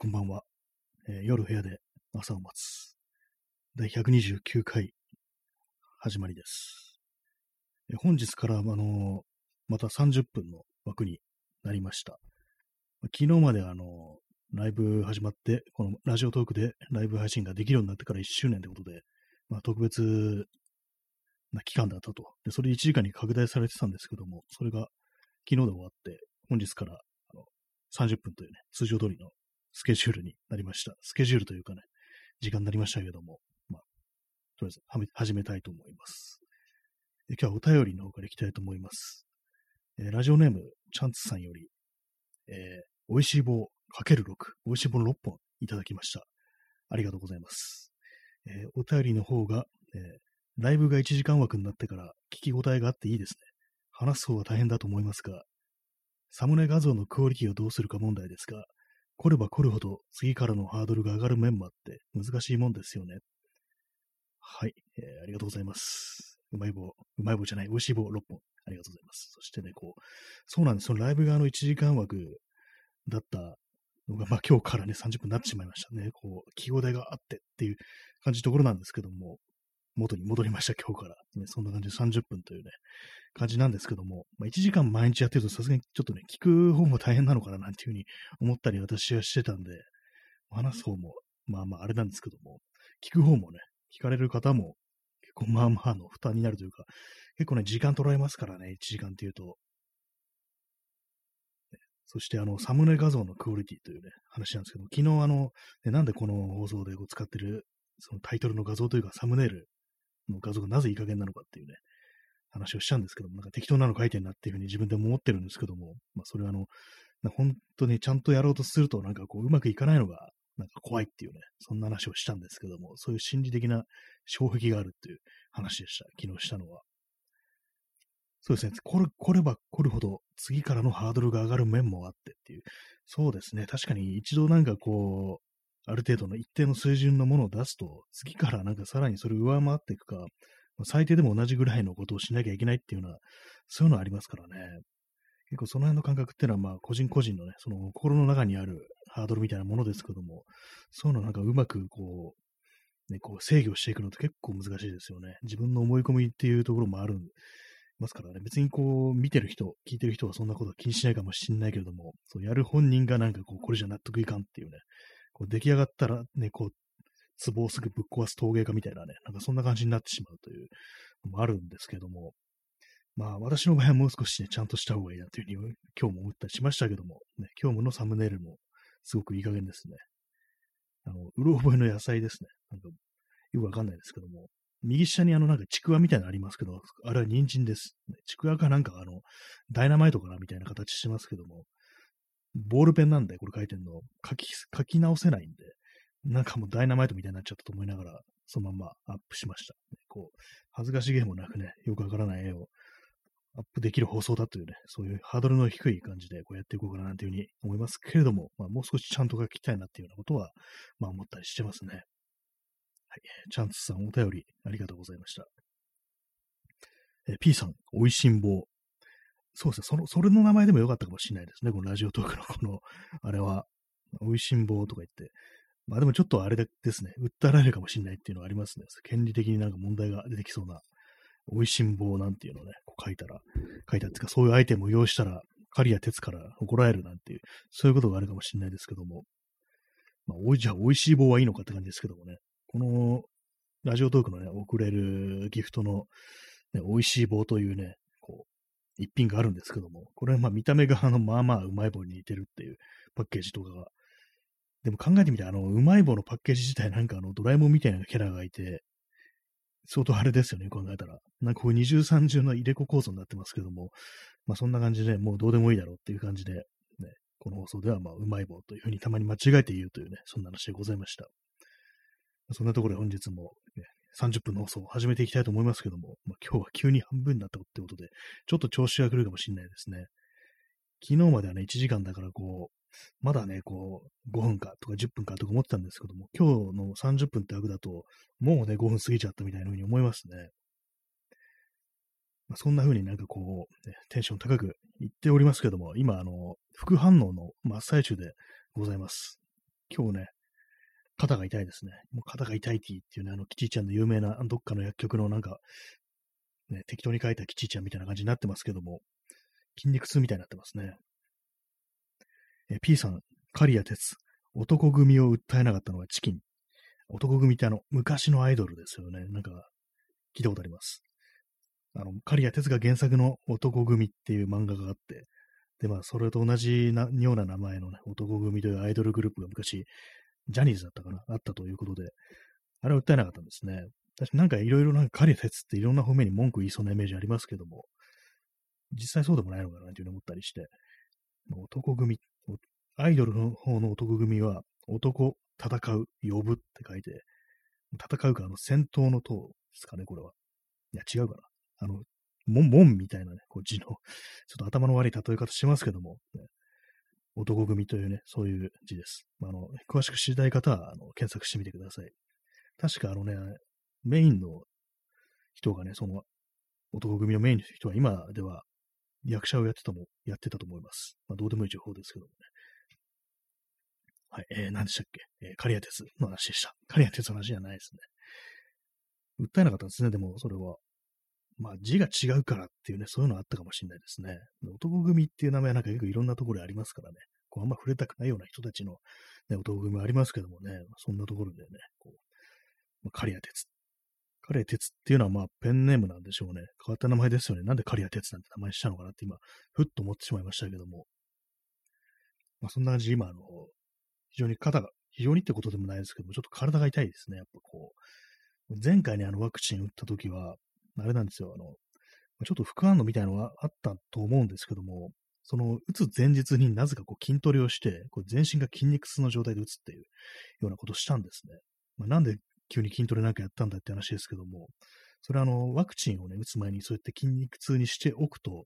こんばんは。えー夜部屋で朝を待つ。第129回、始まりです。え本日から、あのまた30分の枠になりました。昨日まで、あのライブ始まって、このラジオトークでライブ配信ができるようになってから1周年ということで、まあ、特別な期間だったと。で、それ1時間に拡大されてたんですけども、それが昨日で終わって、本日から30分というね、通常通りのスケジュールになりました。スケジュールというかね、時間になりましたけども、まあ、とりあえずはめ始めたいと思います。で今日はお便りの方からいきたいと思います。えラジオネーム、チャンツさんより、えー、美味しい棒かける6、美味しい棒6本いただきました。ありがとうございます。えーお便りの方が、えーライブが1時間枠になってから聞き応えがあっていいですね。話す方は大変だと思いますが、サムネ画像のクオリティをどうするか問題ですが、来れば来るほど次からのハードルが上がる面もあって難しいもんですよね。はい、えーありがとうございます。うまい棒、うまい棒じゃない、美味しい棒6本。ありがとうございます。そしてね、こう、そうなんです。そのライブがあの1時間枠だったのが、まあ今日からね、30分になってしまいましたね。こう、気応えがあってっていう感じのところなんですけども、元に戻りました、今日から。ね、そんな感じで30分というね、感じなんですけども、まあ、1時間毎日やってるとさすがにちょっとね、聞く方も大変なのかななんていうふうに思ったり私はしてたんで、話す方も、まあまああれなんですけども、聞く方もね、聞かれる方も結構まあまあの負担になるというか、結構ね、時間取られますからね、1時間っていうと。そしてあの、サムネ画像のクオリティというね、話なんですけど、昨日あの、ねなんでこの放送でこう使ってる、そのタイトルの画像というかサムネイルの画像がなぜいい加減なのかっていうね、話をしたんですけども、なんか適当なの書いてんなっていうふうに自分でも思ってるんですけども、まあそれはあの、本当にちゃんとやろうとするとなんかこううまくいかないのがなんか怖いっていうね、そんな話をしたんですけども、そういう心理的な障壁があるっていう話でした。昨日したのは。そうですね。これ、これば来るほど次からのハードルが上がる面もあってっていう。そうですね。確かに一度なんかこう、ある程度の一定の水準のものを出すと、次からなんかさらにそれを上回っていくか、最低でも同じぐらいのことをしなきゃいけないっていうのは、そういうのありますからね。結構その辺の感覚っていうのは、まあ、個人個人のね、その心の中にあるハードルみたいなものですけども、そういうのなんかうまくこう、ね、こう制御していくのって結構難しいですよね。自分の思い込みっていうところもあるますからね、別にこう、見てる人、聞いてる人はそんなこと気にしないかもしれないけれども、そうやる本人がなんかこう、これじゃ納得いかんっていうね、こう出来上がったらね、こう、壺をすぐぶっ壊す陶芸家みたいなね、なんかそんな感じになってしまうというのもあるんですけども、まあ私の場合はもう少しね、ちゃんとした方がいいなというふうに今日も思ったりしましたけども、ね、今日ものサムネイルもすごくいい加減ですね。あの、うろ覚えの野菜ですね。なんか、よくわかんないですけども、右下にあのなんかちくわみたいなのありますけど、あれは人参です。ちくわかなんかあの、ダイナマイトかなみたいな形してますけども、ボールペンなんでこれ書いてんの、書き、書き直せないんで、なんかもうダイナマイトみたいになっちゃったと思いながら、そのままアップしました。こう、恥ずかしげもなくね、よくわからない絵をアップできる放送だというね、そういうハードルの低い感じでこうやっていこうかななんていうふうに思いますけれども、まあ、もう少しちゃんと書きたいなっていうようなことは、まあ思ったりしてますね。はい。チャンツさんお便りありがとうございました。え P さん、おいしんぼう。そうですね、その、それの名前でもよかったかもしれないですね。このラジオトークのこの、あれは、おいしんぼうとか言って。まあでもちょっとあれですね、訴えられるかもしれないっていうのはありますね。権利的になんか問題が出てきそうな、おいしんぼなんていうのをね、こう書いたら、書いたっていうか、そういうアイテムを用意したら、狩りや鉄から怒られるなんていう、そういうことがあるかもしれないですけども。まあ、おい、じゃあ、美味しい棒はいいのかって感じですけどもね。この、ラジオトークのね、送れるギフトの、ね、美味しい棒というね、こう、一品があるんですけども、これはまあ見た目があの、まあまあうまい棒に似てるっていうパッケージとかが。でも考えてみて、あの、うまい棒のパッケージ自体なんかあの、ドラえもんみたいなキャラがいて、相当あれですよね、考えたら。なんかこう二重三重の入れ子構造になってますけども、まあそんな感じで、もうどうでもいいだろうっていう感じで、ね、この放送ではまあうまい棒というふうにたまに間違えて言うというね、そんな話でございました。そんなところで本日も、ね、30分の放送を始めていきたいと思いますけども、まあ、今日は急に半分になったってことで、ちょっと調子が来るかもしれないですね。昨日まではね、1時間だからこう、まだね、こう、5分かとか10分かとか思ってたんですけども、今日の30分って枠だと、もうね、5分過ぎちゃったみたいな風に思いますね。まあ、そんな風になんかこう、ね、テンション高く言っておりますけども、今、あの、副反応の真っ最中でございます。今日ね、肩が痛いですね。もう肩が痛いっていうね、あの、キチちゃんの有名などっかの薬局のなんか、ね、適当に書いたキチちゃんみたいな感じになってますけども、筋肉痛みたいになってますね。え P さん、刈谷哲、男組を訴えなかったのはチキン。男組ってあの、昔のアイドルですよね。なんか、聞いたことあります。あの、刈谷哲が原作の男組っていう漫画があって、で、まあ、それと同じなような名前のね、男組というアイドルグループが昔、ジャニーズだったかな？あったということで、あれは訴えなかったんですね。私なんかいろいろなんか刈谷哲っていろんな方面に文句言いそうなイメージありますけども、実際そうでもないのかなというふうに思ったりして、男組っ、アイドルの方の男組は、男、戦う、呼ぶって書いて、戦うか、あの、戦闘の塔ですかね、これは。いや、違うかな。あの、門、門みたいなね、こう字の、ちょっと頭の悪い例え方しますけども、ね、男組というね、そういう字です。あの、詳しく知りたい方は、あの、検索してみてください。確かあのね、メインの人がね、その、男組のメインの人は今では役者をやってたも、やってたと思います。まあ、どうでもいい情報ですけどもね。はい、えー、何でしたっけ？えー、カリア鉄の話でした。カリア鉄の話じゃないですね。訴えなかったんですね、でも、それは。まあ、字が違うからっていうね、そういうのあったかもしれないですね。男組っていう名前はなんか結構いろんなところでありますからね。こうあんま触れたくないような人たちの、ね、男組もありますけどもね、そんなところでね、こう、まあ、カリア鉄。カリア鉄っていうのはまあペンネームなんでしょうね。変わった名前ですよね。なんでカリア鉄なんて名前したのかなって今、ふっと思ってしまいましたけども。まあそんな感じ、今、あの、非常に肩が、非常にってことでもないですけども、ちょっと体が痛いですね。やっぱこう、前回ね、あのワクチン打った時は、あれなんですよ、あの、ちょっと副反応みたいなのがあったと思うんですけども、その、打つ前日になぜかこう筋トレをして、こう全身が筋肉痛の状態で打つっていうようなことをしたんですね。まあ、なんで急に筋トレなんかやったんだって話ですけども、それはあの、ワクチンをね、打つ前にそうやって筋肉痛にしておくと、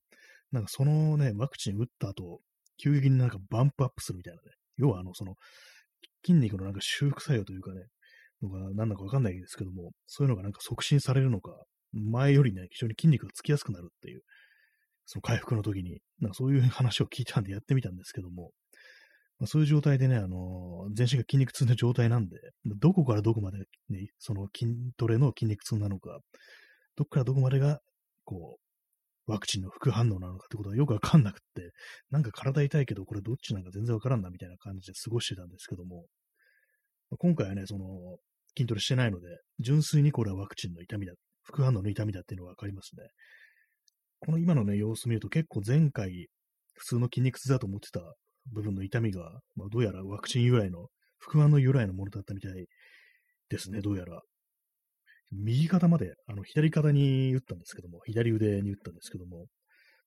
なんかそのね、ワクチン打った後、急激になんかバンプアップするみたいなね。要はあの、その、筋肉のなんか修復作用というかね、のが何なのかわかんないですけども、そういうのがなんか促進されるのか、前よりね、非常に筋肉がつきやすくなるっていう、その回復の時に、なんかそういう話を聞いたんでやってみたんですけども、まあ、そういう状態でね、あの、全身が筋肉痛の状態なんで、どこからどこまで、ね、その筋トレの筋肉痛なのか、どこからどこまでが、こう、ワクチンの副反応なのかってことはよくわかんなくって、なんか体痛いけど、これどっちなんか全然わからんなみたいな感じで過ごしてたんですけども、今回はね、その、筋トレしてないので、純粋にこれはワクチンの痛みだ、副反応の痛みだっていうのがわかりますね。この今のね、様子見ると結構前回、普通の筋肉痛だと思ってた部分の痛みが、まあ、どうやらワクチン由来の、副反応由来のものだったみたいですね、どうやら。右肩まで、あの、左肩に打ったんですけども、左腕に打ったんですけども、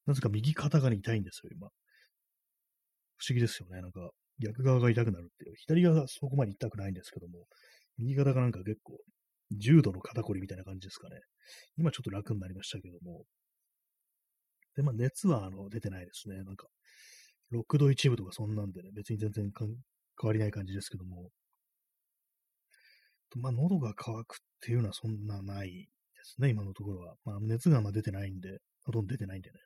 なぜか右肩が痛いんですよ、今。不思議ですよね。なんか、逆側が痛くなるっていう。左側はそこまで痛くないんですけども、右肩がなんか結構、重度の肩こりみたいな感じですかね。今ちょっと楽になりましたけども。で、まあ熱はあの出てないですね。なんか、6度1分とかそんなんでね、別に全然変わりない感じですけども。まあ、喉が渇くっていうのはそんなないですね、今のところは。まあ、熱がま出てないんで、ほとんど出てないんでね。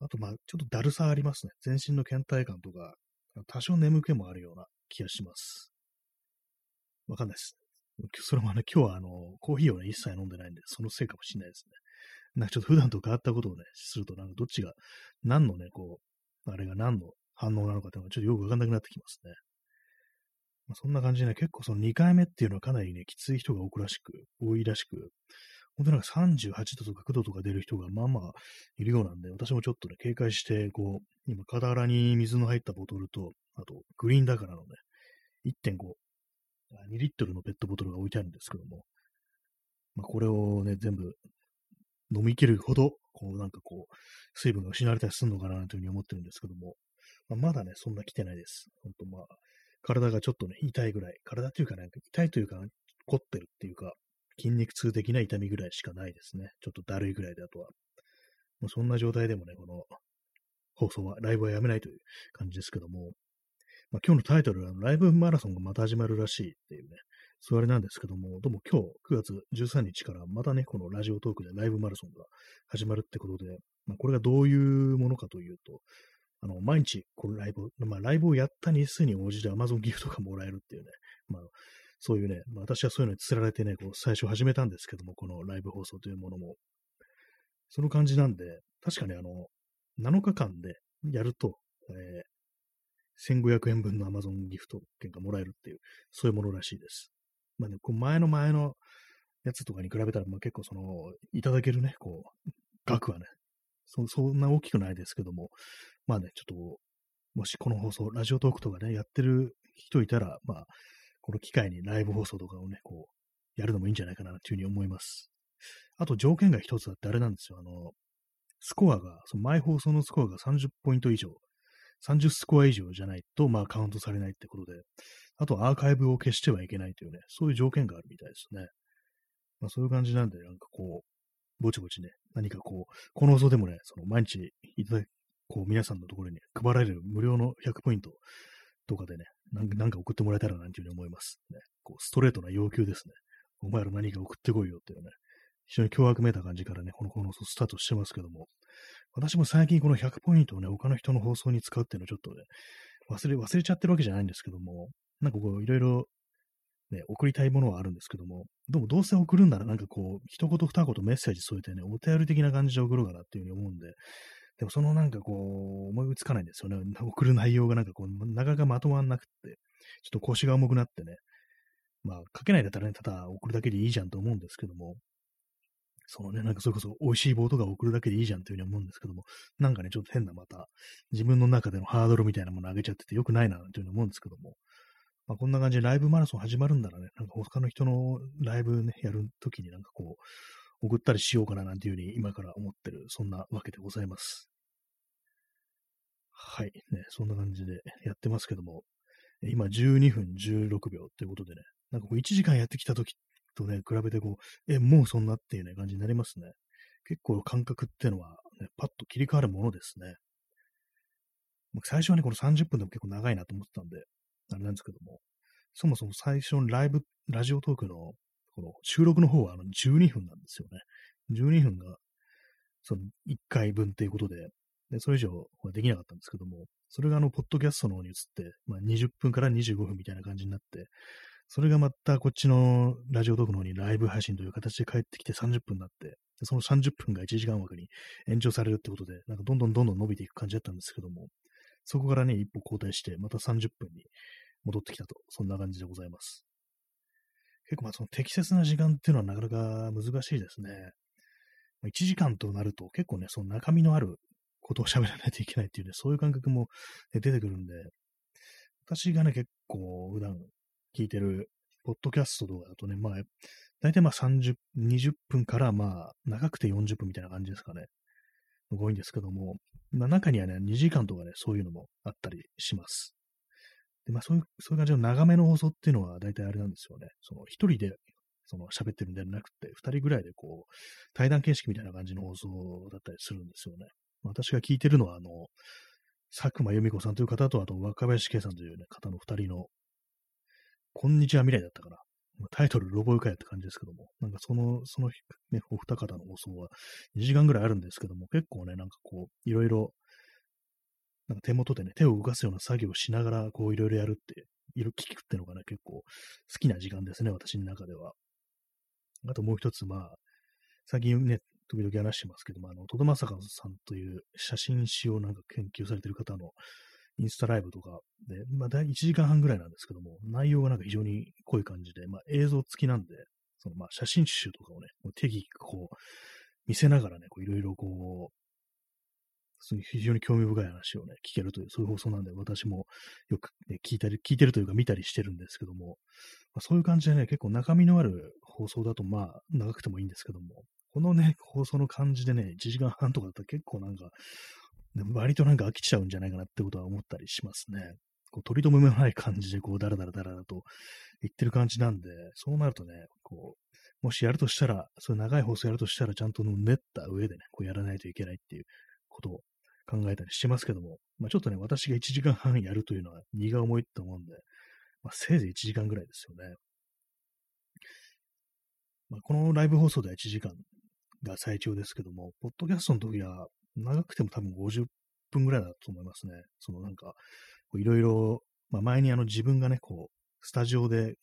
あと、まあ、ちょっとだるさありますね。全身の倦怠感とか、多少眠気もあるような気がします。わかんないです。それもね、今日はあの、コーヒーをね、一切飲んでないんで、そのせいかもしれないですね。なんかちょっと普段と変わったことをね、すると、なんかどっちが、何のね、こう、あれが何の反応なのかっていうのがちょっとよくわかんなくなってきますね。まあ、そんな感じでね、結構その2回目っていうのはかなりね、きつい人が多くらしく、多いらしく、本当なんか38度とか9度とか出る人がまあまあいるようなんで、私もちょっとね、警戒して、こう、今、傍らに水の入ったボトルと、あと、グリーンだからのね、1.5、2リットルのペットボトルが置いてあるんですけども、まあ、これをね、全部飲み切るほど、こう、なんかこう、水分が失われたりするのかなというふうに思ってるんですけども、まあ、まだね、そんな来てないです。本当まあ、体がちょっとね、痛いぐらい、体っていうかね、痛いというか、凝ってるっていうか、筋肉痛的な痛みぐらいしかないですね。ちょっとだるいぐらいだとは。もうそんな状態でもね、この放送は、ライブはやめないという感じですけども、まあ、今日のタイトルは、ライブマラソンがまた始まるらしいっていうね、それなんですけども、どうも今日9月13日からまたね、このラジオトークでライブマラソンが始まるってことで、まあ、これがどういうものかというと、あの、毎日、このライブ、まあ、ライブをやった日数に応じて Amazon ギフトがもらえるっていうね、まあ、そういうね、まあ、私はそういうのに釣られてね、こう、最初始めたんですけども、このライブ放送というものも。その感じなんで、確かにあの、7日間でやると、えー、1500円分の Amazon ギフト券がもらえるっていう、そういうものらしいです。まあね、こう前の前のやつとかに比べたら、まあ、結構その、いただけるね、こう、額はね、そそんな大きくないですけども、まあね、ちょっと、もしこの放送、ラジオトークとかね、やってる人いたら、まあ、この機会にライブ放送とかをね、こう、やるのもいいんじゃないかなというふうに思います。あと条件が一つあってあれなんですよ。あの、スコアが、その前放送のスコアが30ポイント以上、30スコア以上じゃないと、まあカウントされないってことで、あとアーカイブを消してはいけないというね、そういう条件があるみたいですね。まあそういう感じなんで、なんかこう、ぼちぼちね、何かこう、この放送でもね、その毎日いただこう皆さんのところに配られる無料の100ポイントとかでね、なんか送ってもらえたらなんていうふうに思います。ね、こうストレートな要求ですね。お前ら何か送ってこいよっていうね、非常に凶悪めいた感じからね、この、このスタートしてますけども、私も最近この100ポイントをね、他の人の放送に使うっていうのをちょっとね、忘れ、忘れちゃってるわけじゃないんですけども、なんかこう、いろいろ、ね、送りたいものはあるんですけども、でもどうせ送るんならなんかこう、一言二言メッセージ添えてね、お便り的な感じで送ろうかなっていうふうに思うんで、でもそのなんかこう、思いつかないんですよね。送る内容がなんかこう、なかなかまとまんなくって、ちょっと腰が重くなってね、まあ、書けないだったらね、ただ送るだけでいいじゃんと思うんですけども、そのね、なんかそれこそ美味しい棒とか送るだけでいいじゃんというふうに思うんですけども、なんかね、ちょっと変なまた、自分の中でのハードルみたいなもの上げちゃっててよくないなというふうに思うんですけども、まあ、こんな感じでライブマラソン始まるんだらね、なんか他の人のライブね、やるときになんかこう、送ったりしようかななんていうふうに今から思ってる、そんなわけでございます。はい。ね、そんな感じでやってますけども、今12分16秒ということでね、なんかこう1時間やってきた時とね、比べてこう、え、もうそんなっていうね、感じになりますね。結構感覚っていうのは、ね、パッと切り替わるものですね。最初はね、この30分でも結構長いなと思ってたんで、あれなんですけども、そもそも最初のライブ、ラジオトークのこの収録の方はあの12分なんですよね。12分がその1回分っていうことで、でそれ以上はできなかったんですけども、それがあの、ポッドキャストの方に移って、まあ、20分から25分みたいな感じになって、それがまたこっちのラジオトークの方にライブ配信という形で帰ってきて30分になって、その30分が1時間枠に延長されるってことで、なんかどんどんどんどん伸びていく感じだったんですけども、そこからね、一歩交代して、また30分に戻ってきたと、そんな感じでございます。結構まあその適切な時間っていうのはなかなか難しいですね。1時間となると結構ね、その中身のあることを喋らないといけないっていうね、そういう感覚も、出てくるんで、私がね、結構普段聞いてる、ポッドキャストとかだとね、まあ、大体まあ30、20分からまあ、長くて40分みたいな感じですかね。多いんですけども、まあ中にはね、2時間とかね、そういうのもあったりします。で、まあそういう、そういう感じの長めの放送っていうのは大体あれなんですよね。その一人で、その喋ってるんじゃなくて、二人ぐらいでこう、対談形式みたいな感じの放送だったりするんですよね。私が聞いてるのは、あの、佐久間由美子さんという方と、あと若林圭さんというね、方の二人のこんにちは未来だったかな。タイトル、ロボイカやって感じですけども、なんかその、その、ね、お二方の放送は2時間ぐらいあるんですけども、結構ね、なんかこう、いろいろ、なんか手元でね、手を動かすような作業をしながら、こう、いろいろやるって、いろ聞くっていうのがね、結構好きな時間ですね、私の中では。あともう一つ、まあ、最近ね、時々話してますけども、あの、戸田正和さんという写真史をなんか研究されてる方のインスタライブとかで、まあ、1時間半ぐらいなんですけども、内容がなんか非常に濃い感じで、まあ、映像付きなんで、そのまあ写真集とかをね、適宜こう、見せながらね、いろいろこう、非常に興味深い話をね、聞けるという、そういう放送なんで、私もよく、ね、聞いたり、聞いてるというか見たりしてるんですけども、まあ、そういう感じでね、結構中身のある放送だと、まあ、長くてもいいんですけども、このね、放送の感じでね、1時間半とかだったら結構なんか、割となんか飽きちゃうんじゃないかなってことは思ったりしますね。こう取り留めもない感じで、こう、だらだらだらだと言ってる感じなんで、そうなるとね、こう、もしやるとしたら、そういう長い放送やるとしたら、ちゃんと練った上でね、こうやらないといけないっていうことを考えたりしてますけども、まあ、ちょっとね、私が1時間半やるというのは荷が重いと思うんで、まあ、せいぜい1時間ぐらいですよね。まあ、このライブ放送では1時間が最長ですけども、ポッドキャストの時は長くても多分50分ぐらいだと思いますね。そのなんか、いろいろ、まあ、前にあの自分がね、こう、スタジオで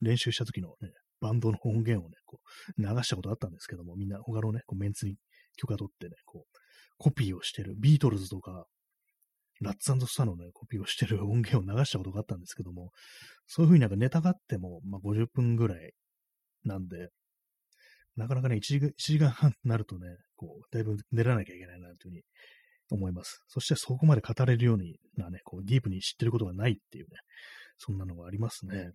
練習した時のね、バンドの音源をね、こう、流したことあったんですけども、みんな他のね、こうメンツに許可取ってね、こう、コピーをしてる、ビートルズとか、ラッツスターのね、コピーをしてる音源を流したことがあったんですけども、そういう風になんかネタがあっても、まあ、50分ぐらいなんで、なかなかね、1時 ,1 時間半になるとね、こう、だいぶ寝らなきゃいけないな、というふうに思います。そしてそこまで語れるようになね、こう、ディープに知ってることがないっていうね、そんなのがありますね。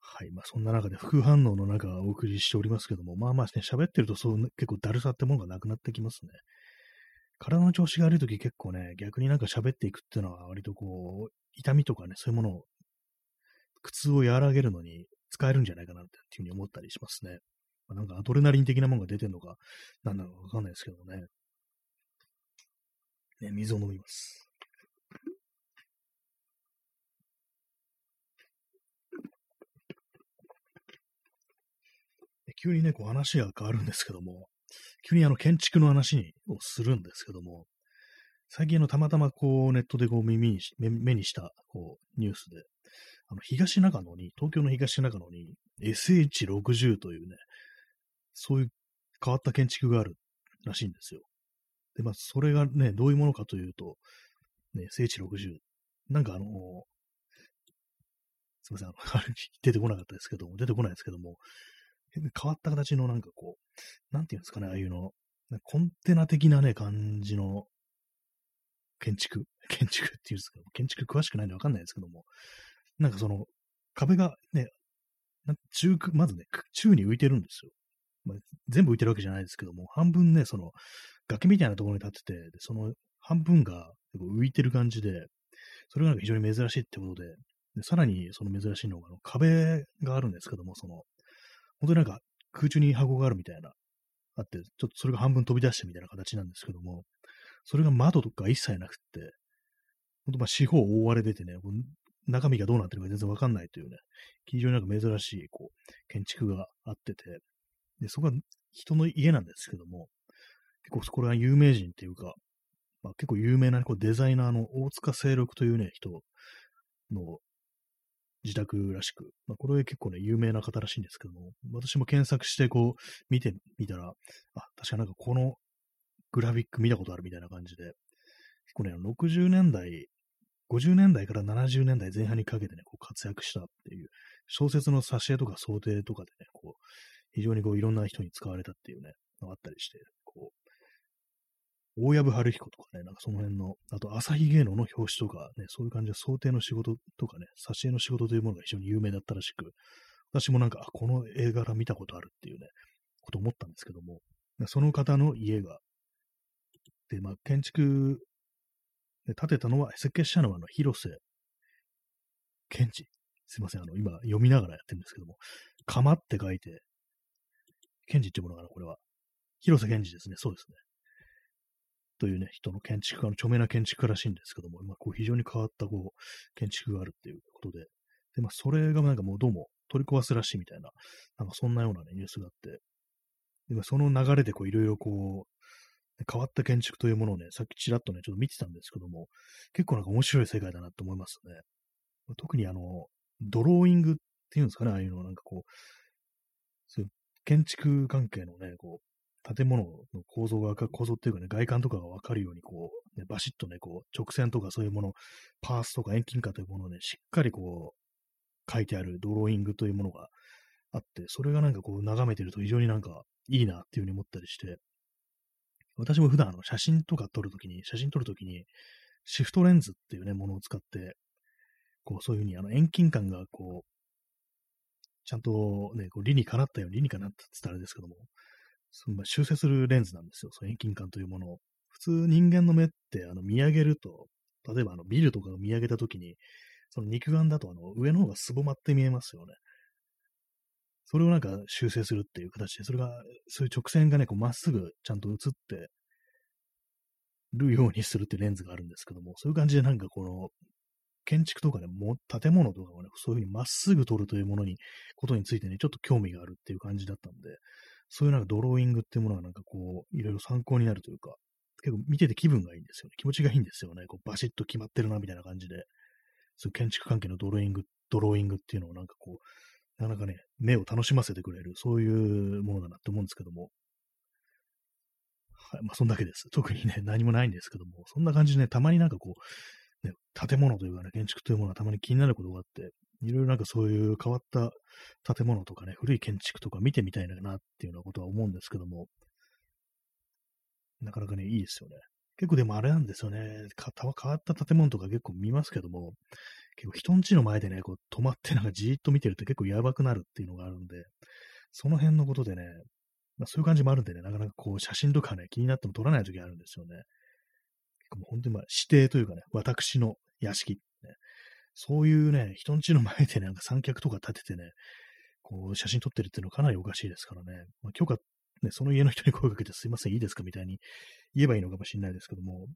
はい。まあ、そんな中で副反応の中お送りしておりますけども、まあまあね、喋ってるとそう、結構だるさってものがなくなってきますね。体の調子が悪いとき結構ね、逆になんか喋っていくっていうのは割とこう、痛みとかね、そういうものを、苦痛を和らげるのに使えるんじゃないかなっていうふうに思ったりしますね。まあ、なんかアドレナリン的なものが出てるのか、なんなのかわかんないですけどね。ね、水を飲みます。急にね、こう話が変わるんですけども、急にあの建築の話をするんですけども、最近のたまたまこうネットでこう耳にし目にしたこうニュースで、あの東中野に、東京の東中野に SH60 というね、そういう変わった建築があるらしいんですよ。で、まあ、それがね、どういうものかというと、ね、SH60。なんかあの、すみません、あの、出てこなかったですけども、出てこないですけども、変わった形のなんかこう、なんていうんですかね、ああいうの、コンテナ的なね、感じの建築、建築っていうんですか、建築詳しくないんでわかんないですけども、なんかその、壁がね、中、まずね、宙に浮いてるんですよ。まあ、全部浮いてるわけじゃないですけども、半分ね、その、崖みたいなところに立ってて、その半分が浮いてる感じで、それが非常に珍しいってことで、でさらにその珍しいのが、壁があるんですけども、その、本当になんか空中に箱があるみたいな、あって、ちょっとそれが半分飛び出してみたいな形なんですけども、それが窓とか一切なくって、本当まあ四方覆われててね、中身がどうなってるか全然わかんないというね、非常になんか珍しい、こう、建築があってて、で、そこは人の家なんですけども、結構そこれは有名人っていうか、まあ、結構有名なこうデザイナーの大塚清六というね、人の自宅らしく、まあ、これ結構ね、有名な方らしいんですけども、私も検索してこう、見てみたら、あ、確かなんかこのグラフィック見たことあるみたいな感じで、結構ね、60年代、50年代から70年代前半にかけてね、こう活躍したっていう、小説の挿絵とか想定とかでね、こう、非常にこういろんな人に使われたっていうね、のがあったりして、こう、大藪春彦とかね、なんかその辺の、あと朝日芸能の表紙とかね、そういう感じで想定の仕事とかね、挿絵の仕事というものが非常に有名だったらしく、私もなんか、この絵柄見たことあるっていうね、こと思ったんですけども、その方の家が、で、まあ、建築で建てたのは、設計したのは、あの、広瀬健治。すいません、あの、今、読みながらやってるんですけども、釜って書いて、健治ってものかな、これは。広瀬健治ですね、そうですね。というね、人の建築家の著名な建築家らしいんですけども、まあ、こう非常に変わったこう建築があるっていうことで、で、まあ、それがなんかもうどうも取り壊すらしいみたいな、なんかそんなような、ね、ニュースがあって、でまあ、その流れでこういろいろこう、変わった建築というものをね、さっきちらっとね、ちょっと見てたんですけども、結構なんか面白い世界だなと思いますね。特にあの、ドローイングっていうんですかね、ああいうのなんかこう、そういう建築関係のね、こう、建物の構造が、構造っていうかね、外観とかがわかるように、こう、ね、バシッとね、こう、直線とかそういうもの、パースとか遠近化というものをね、しっかりこう、書いてあるドローイングというものがあって、それがなんかこう、眺めてると非常になんかいいなっていうふうに思ったりして、私も普段あの写真とか撮るときに、写真撮るときに、シフトレンズっていうね、ものを使って、こう、そういうふうにあの遠近感がこう、ちゃんとね、こう理にかなったように、理にかなったって言ったらあれですけども、その修正するレンズなんですよ。その遠近感というものを。普通人間の目ってあの見上げると、例えばあのビルとかを見上げたときに、その肉眼だとあの上の方がすぼまって見えますよね。それをなんか修正するっていう形で、それが、そういう直線がね、こうまっすぐちゃんと映ってるようにするってレンズがあるんですけども、そういう感じでなんかこの、建築とかね、も建物とかをね、そういうふうにまっすぐ撮るというものに、ことについてね、ちょっと興味があるっていう感じだったんで、そういうなんかドローイングっていうものがなんかこう、いろいろ参考になるというか、結構見てて気分がいいんですよね。気持ちがいいんですよね。こうバシッと決まってるな、みたいな感じで。そういう建築関係のドローイング、ドローイングっていうのをなんかこう、なかなかね、目を楽しませてくれる、そういうものだなって思うんですけども。はい。まあ、そんだけです。特にね、何もないんですけども、そんな感じでね、たまになんかこう、ね、建物というかね、建築というものはたまに気になることがあって、いろいろなんかそういう変わった建物とかね、古い建築とか見てみたいなっていうようなことは思うんですけども、なかなかね、いいですよね。結構でもあれなんですよね。変わった建物とか結構見ますけども、結構人ん家の前でね、こう止まってなんかじーっと見てると結構やばくなるっていうのがあるんで、その辺のことでね、まあ、そういう感じもあるんでね、なかなかこう写真とかね、気になっても撮らない時あるんですよね。結構もう本当にまあ指定というかね、私の屋敷、ね、そういうね、人ん家の前でなんか三脚とか立ててね、こう写真撮ってるっていうのはかなりおかしいですからね。まあ、許可ね、その家の人に声かけてすいません、いいですかみたいに言えばいいのかもしれないですけども、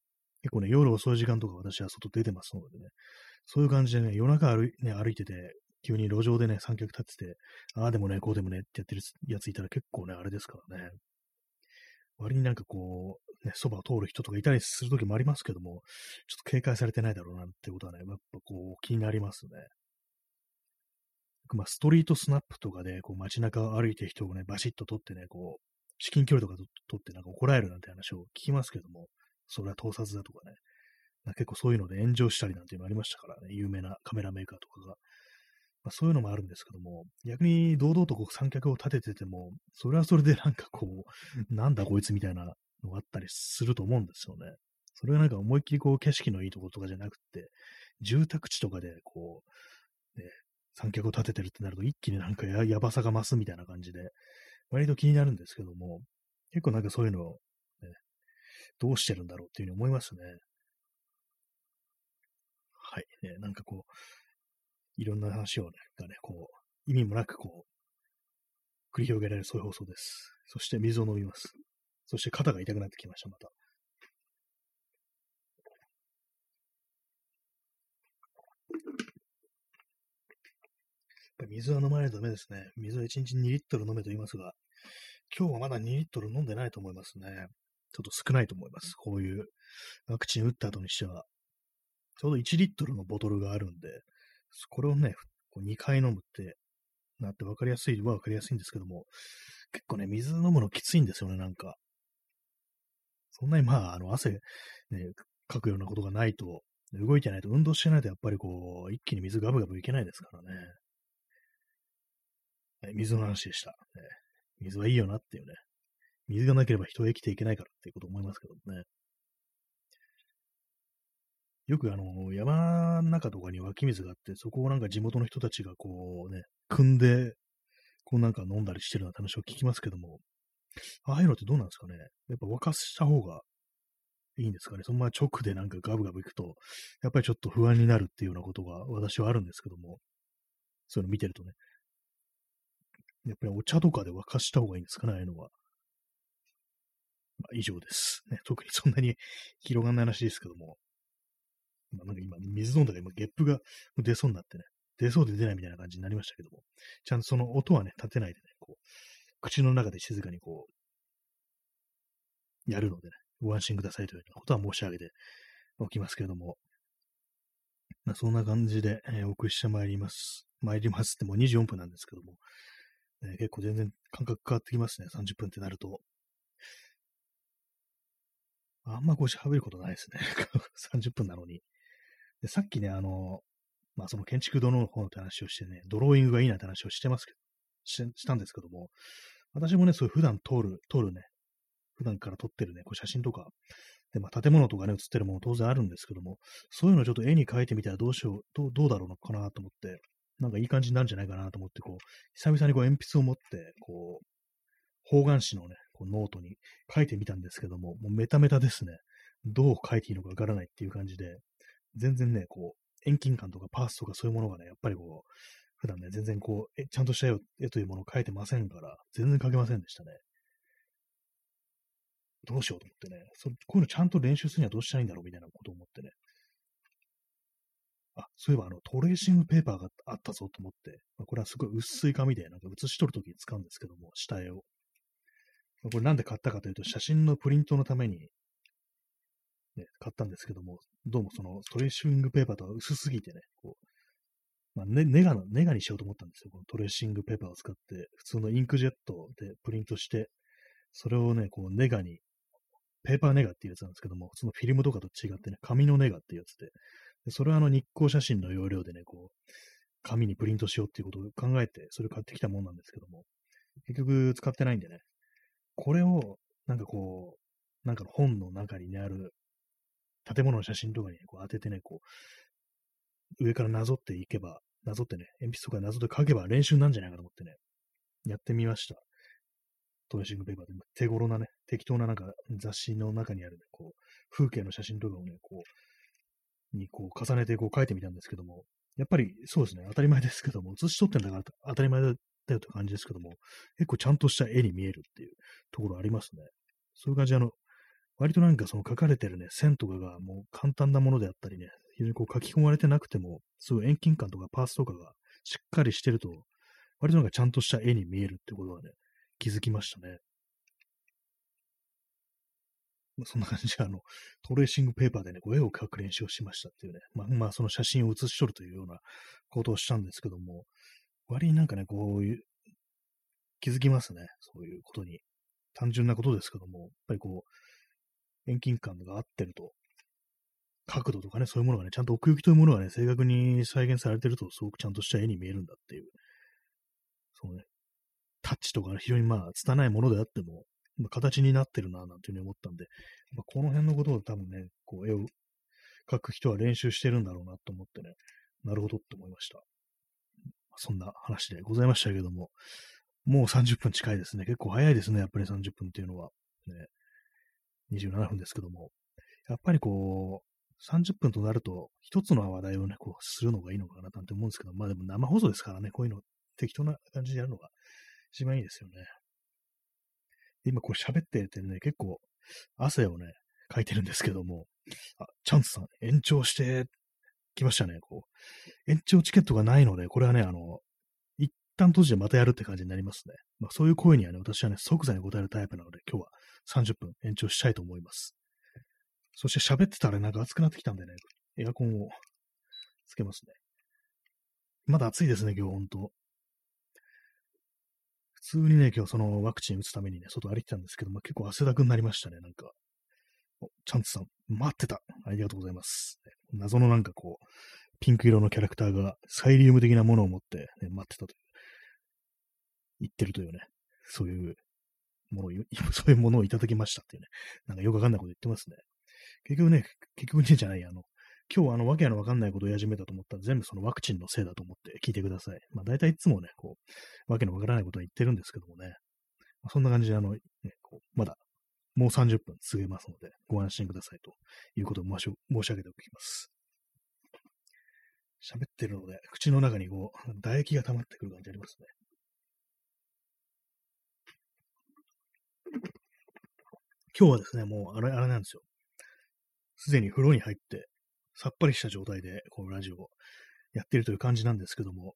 結構ね、夜遅い時間とか私は外出てますのでね、そういう感じでね、夜中歩い,、ね、歩いてて、急に路上でね、三脚立ってて、ああでもね、こうでもねってやってるやついたら結構ね、あれですからね。割になんかこう、ね、そばを通る人とかいたりするときもありますけども、ちょっと警戒されてないだろうなってことはね、やっぱこう気になりますね。まあ、ストリートスナップとかで、こう街中を歩いて人をね、バシッと撮ってね、こう、至近距離とか取ってなんか怒られるなんて話を聞きますけども、それは盗撮だとかね、結構そういうので炎上したりなんていうのありましたからね、有名なカメラメーカーとかが。まあ、そういうのもあるんですけども、逆に堂々とこう三脚を立ててても、それはそれでなんかこう、なんだこいつみたいなのがあったりすると思うんですよね。それがなんか思いっきりこう景色のいいところとかじゃなくて、住宅地とかでこう、ね、三脚を立ててるってなると一気になんかや やばさが増すみたいな感じで、割と気になるんですけども、結構なんかそういうのを、ね、どうしてるんだろうっていうふうに思いますね。はい。ね、なんかこう、いろんな話をね、がね、こう、意味もなくこう、繰り広げられるそういう放送です。そして水を飲みます。そして肩が痛くなってきました、また。ぱ水は飲まないとダメですね。水は1日2リットル飲めと言いますが、今日はまだ2リットル飲んでないと思いますね。ちょっと少ないと思います。こういうワクチン打った後にしては。ちょうど1リットルのボトルがあるんで、これをね、こう2回飲むってなって分かりやすいは分かりやすいんですけども、結構ね、水飲むのきついんですよね、なんか。そんなにまあ、あの、汗、ね、かくようなことがないと、動いてないと、運動してないと、やっぱりこう、一気に水ガブガブいけないですからね。水の話でした。水はいいよなっていうね。水がなければ人は生きていけないからっていうこと思いますけどね。よくあの、山の中とかに湧き水があって、そこをなんか地元の人たちがこうね、汲んで、こうなんか飲んだりしてるような話を聞きますけども、ああいうのってどうなんですかねやっぱ沸かした方がいいんですかねそのまま直でなんかガブガブいくと、やっぱりちょっと不安になるっていうようなことが私はあるんですけども、そういうの見てるとね。やっぱりお茶とかで沸かした方がいいんですかね、ああいうのは。まあ、以上です。ね、特にそんなに広がんない話ですけども。まあ、なんか今、水飲んだら今、ゲップが出そうになってね、出そうで出ないみたいな感じになりましたけども、ちゃんとその音はね、立てないでね、こう、口の中で静かにこう、やるのでね、ご安心くださいというようなことは申し上げておきますけれども、まあ、そんな感じで、えー、お送りしてまいります。参りますってもう24分なんですけども、ね、結構全然感覚変わってきますね。30分ってなると。あんまこう喋ることないですね。30分なのに。で、さっきね、あの、まあその建築堂の方の話をしてね、ドローイングがいいなって話をしてますけど、ししたんですけども、私もね、そういう普段通る、通るね、普段から撮ってるね、こう写真とか、で、まあ建物とかね、写ってるもの当然あるんですけども、そういうのをちょっと絵に描いてみたらどうしよう、どうどうだろうのかなと思って、なんかいい感じになるんじゃないかなと思って、こう、久々にこう鉛筆を持って、こう、方眼紙のね、こうノートに書いてみたんですけども、もうメタメタですね。どう書いていいのかわからないっていう感じで、全然ね、こう、遠近感とかパースとかそういうものがね、やっぱりこう、普段ね、全然こう、えちゃんとした絵というものを描いてませんから、全然描けませんでしたね。どうしようと思ってね、そこういうのちゃんと練習するにはどうしたらいいんだろうみたいなことを思ってね、あ、そういえばあのトレーシングペーパーがあったぞと思って、まあ、これはすごい薄い紙でなんか写し取るときに使うんですけども、下絵を。まあ、これなんで買ったかというと、写真のプリントのために、ね、買ったんですけども、どうもそのトレーシングペーパーとは薄すぎてね、こう、まあ、ネネガの、ネガにしようと思ったんですよ。このトレーシングペーパーを使って、普通のインクジェットでプリントして、それをね、こうネガに、ペーパーネガっていうやつなんですけども、普通のフィルムとかと違ってね、紙のネガっていうやつで、でそれはあの日光写真の要領でね、こう、紙にプリントしようっていうことを考えて、それを買ってきたもんなんですけども、結局使ってないんでね、これを、なんかこう、なんか本の中にね、ある建物の写真とかに、ね、こう当ててね、こう、上からなぞっていけば、なぞってね、鉛筆とかなぞって書けば練習なんじゃないかと思ってね、やってみました。トレーシングペーパーで、手頃なね、適当ななんか雑誌の中にあるね、こう、風景の写真とかをね、こう、にこう重ねてこう書いてみたんですけども、やっぱりそうですね、当たり前ですけども、写し撮ってんだから当たり前だよって感じですけども、結構ちゃんとした絵に見えるっていうところありますね。そういう感じで、あの、割となんかその書かれてるね、線とかがもう簡単なものであったりね、非常にこう書き込まれてなくても、すごいう遠近感とかパースとかがしっかりしてると、割となんかちゃんとした絵に見えるってことはね、気づきましたね。そんな感じで、あの、トレーシングペーパーでね、こう絵を描く練習をしましたっていうね、まあ、まあ、その写真を写し取るというようなことをしたんですけども、割になんかね、こういう、気づきますね、そういうことに。単純なことですけども、やっぱりこう、遠近感が合ってると、角度とかね、そういうものがね、ちゃんと奥行きというものがね、正確に再現されてると、すごくちゃんとした絵に見えるんだっていう、そのね、タッチとか、非常にまあ、拙いものであっても、形になってるな、なんていうふうに思ったんで、ま、この辺のことを多分ね、こう、絵を描く人は練習してるんだろうなと思ってね、なるほどって思いました。そんな話でございましたけども、もう30分近いですね。結構早いですね、やっぱり30分っていうのは。ね、27分ですけども。やっぱりこう、30分となると、一つの話題をね、こう、するのがいいのかななんて思うんですけど、まあでも生放送ですからね、こういうの適当な感じでやるのが一番いいですよね。今こう喋っててね、結構汗をね、かいてるんですけども、あ、チャンスさん、延長してきましたね、こう。延長チケットがないので、これはね、あの、一旦閉じてまたやるって感じになりますね。まあそういう声にはね、私はね、即座に答えるタイプなので、今日は30分延長したいと思います。そして喋ってたらなんか暑くなってきたんでね、エアコンをつけますね。まだ暑いですね、今日ほんと。普通にね、今日そのワクチン打つためにね、外歩いてたんですけど、まあ、結構汗だくになりましたね、なんか。お、チャンツさん、待ってた。ありがとうございます。謎のなんかこう、ピンク色のキャラクターがサイリウム的なものを持って、ね、待ってたという、言ってるというね、そういうものを、そういうものをいただきましたっていうね、なんかよくわかんないこと言ってますね。結局ね、結局ね、じゃない、あの、今日あの、わけのわかんないことを言い始めたと思ったら、全部そのワクチンのせいだと思って聞いてください。まあ、大体いつもね、こう、わけのわからないことは言ってるんですけどもね。まあ、そんな感じで、あの、ね、こう、まだ、もう30分続けますので、ご安心くださいということを申し申し上げておきます。喋ってるので、口の中にこう、唾液が溜まってくる感じありますね。今日はですね、もうあれ、あれなんですよ。すでに風呂に入って、さっぱりした状態で、このラジオをやってるという感じなんですけども、やっ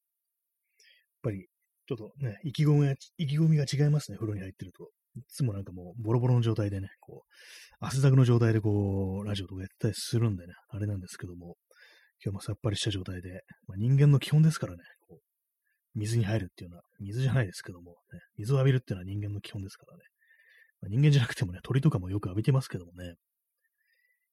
ぱり、ちょっとね、意気込みが、意気込みが違いますね、風呂に入ってると。いつもなんかもう、ボロボロの状態でね、こう、汗だくの状態でこう、ラジオとかやったりするんでね、あれなんですけども、今日もさっぱりした状態で、まあ、人間の基本ですからね、こう、水に入るっていうのは、水じゃないですけども、ね、水を浴びるっていうのは人間の基本ですからね。まあ、人間じゃなくてもね、鳥とかもよく浴びてますけどもね、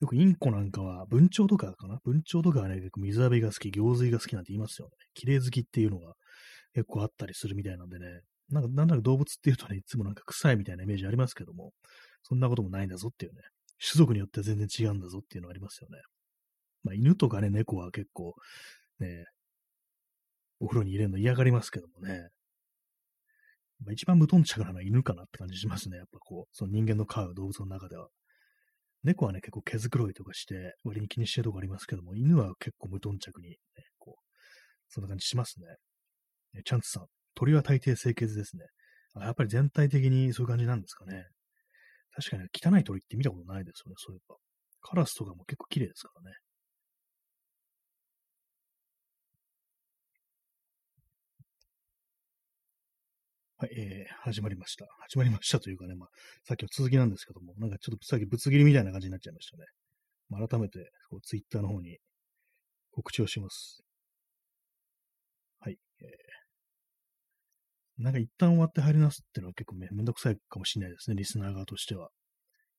よくインコなんかは、文鳥とかかな？文鳥とかはね、結構水浴びが好き、行水が好きなんて言いますよね。綺麗好きっていうのが結構あったりするみたいなんでね。なんか、なんだか動物っていうとね、いつもなんか臭いみたいなイメージありますけども、そんなこともないんだぞっていうね。種族によっては全然違うんだぞっていうのありますよね。まあ、犬とかね、猫は結構、ね、お風呂に入れるの嫌がりますけどもね。まあ、一番無頓着なのは犬かなって感じしますね。やっぱこう、その人間の飼う動物の中では。猫はね、結構毛づくろいとかして、割に気にしてるとこありますけども、犬は結構無頓着に、ね、こう、そんな感じしますね。ねチャンツさん、鳥は大抵清潔ですねあ。やっぱり全体的にそういう感じなんですかね。確かに汚い鳥って見たことないですよね、そういえば。カラスとかも結構綺麗ですからね。はい、えー、始まりました。始まりましたというかね、まあ、さっきの続きなんですけども、なんかちょっとさっきぶつ切りみたいな感じになっちゃいましたね。改めて、こう、ツイッターの方に告知をします。はい。えー、なんか一旦終わって入り直すっていうのは結構めめんどくさいかもしれないですね、リスナー側としては。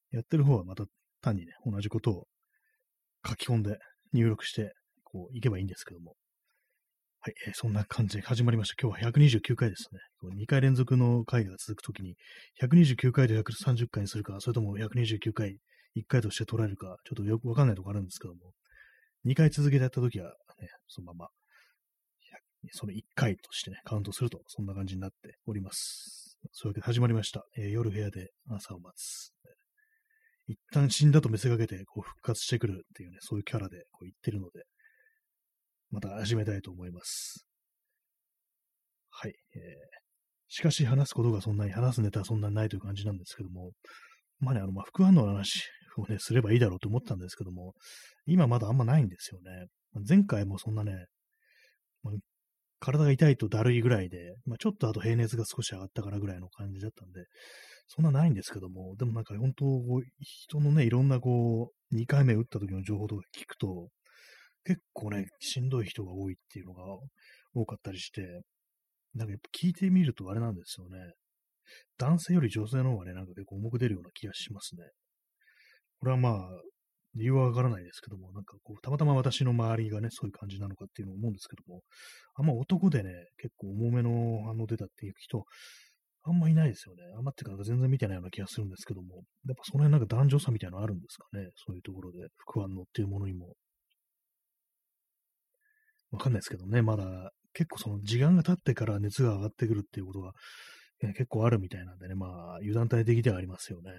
やってる方はまた単にね、同じことを書き込んで入力して、こう、いけばいいんですけども。はい、えー、そんな感じで始まりました。今日は129回ですね。2回連続の回が続くときに、129回で130回にするか、それとも129回1回として捉えるか、ちょっとよくわかんないとこあるんですけども、2回続けてやったときは、ね、そのまま、その1回としてね、カウントすると、そんな感じになっております。そういうわけで始まりました。えー、夜部屋で朝を待つ。一旦死んだと見せかけて、こう復活してくるっていうね、そういうキャラでこう言ってるので、また始めたいと思います。はい。えー、しかし話すことがそんなに、話すネタはそんなにないという感じなんですけども、まあね、あの、まあ、副反応の話をね、すればいいだろうと思ったんですけども、今まだあんまないんですよね。前回もそんなね、まあ、体が痛いとだるいぐらいで、まあ、ちょっとあと平熱が少し上がったからぐらいの感じだったんで、そんなないんですけども、でもなんか本当、人のね、いろんなこう、2回目打った時の情報とか聞くと、結構ね、しんどい人が多いっていうのが多かったりして、なんかやっぱ聞いてみるとあれなんですよね。男性より女性の方がね、なんか結構重く出るような気がしますね。これはまあ、理由はわからないですけども、なんかこう、たまたま私の周りがね、そういう感じなのかっていうのを思うんですけども、あんま男でね、結構重めの反応出たっていう人、あんまいないですよね。あんまっていうか、全然見てないような気がするんですけども、やっぱその辺なんか男女差みたいなのあるんですかね。そういうところで、副反応っていうものにも。わかんないですけどね、まだ結構その時間が経ってから熱が上がってくるっていうことが、ね、結構あるみたいなんでね、まあ油断大敵ではありますよね。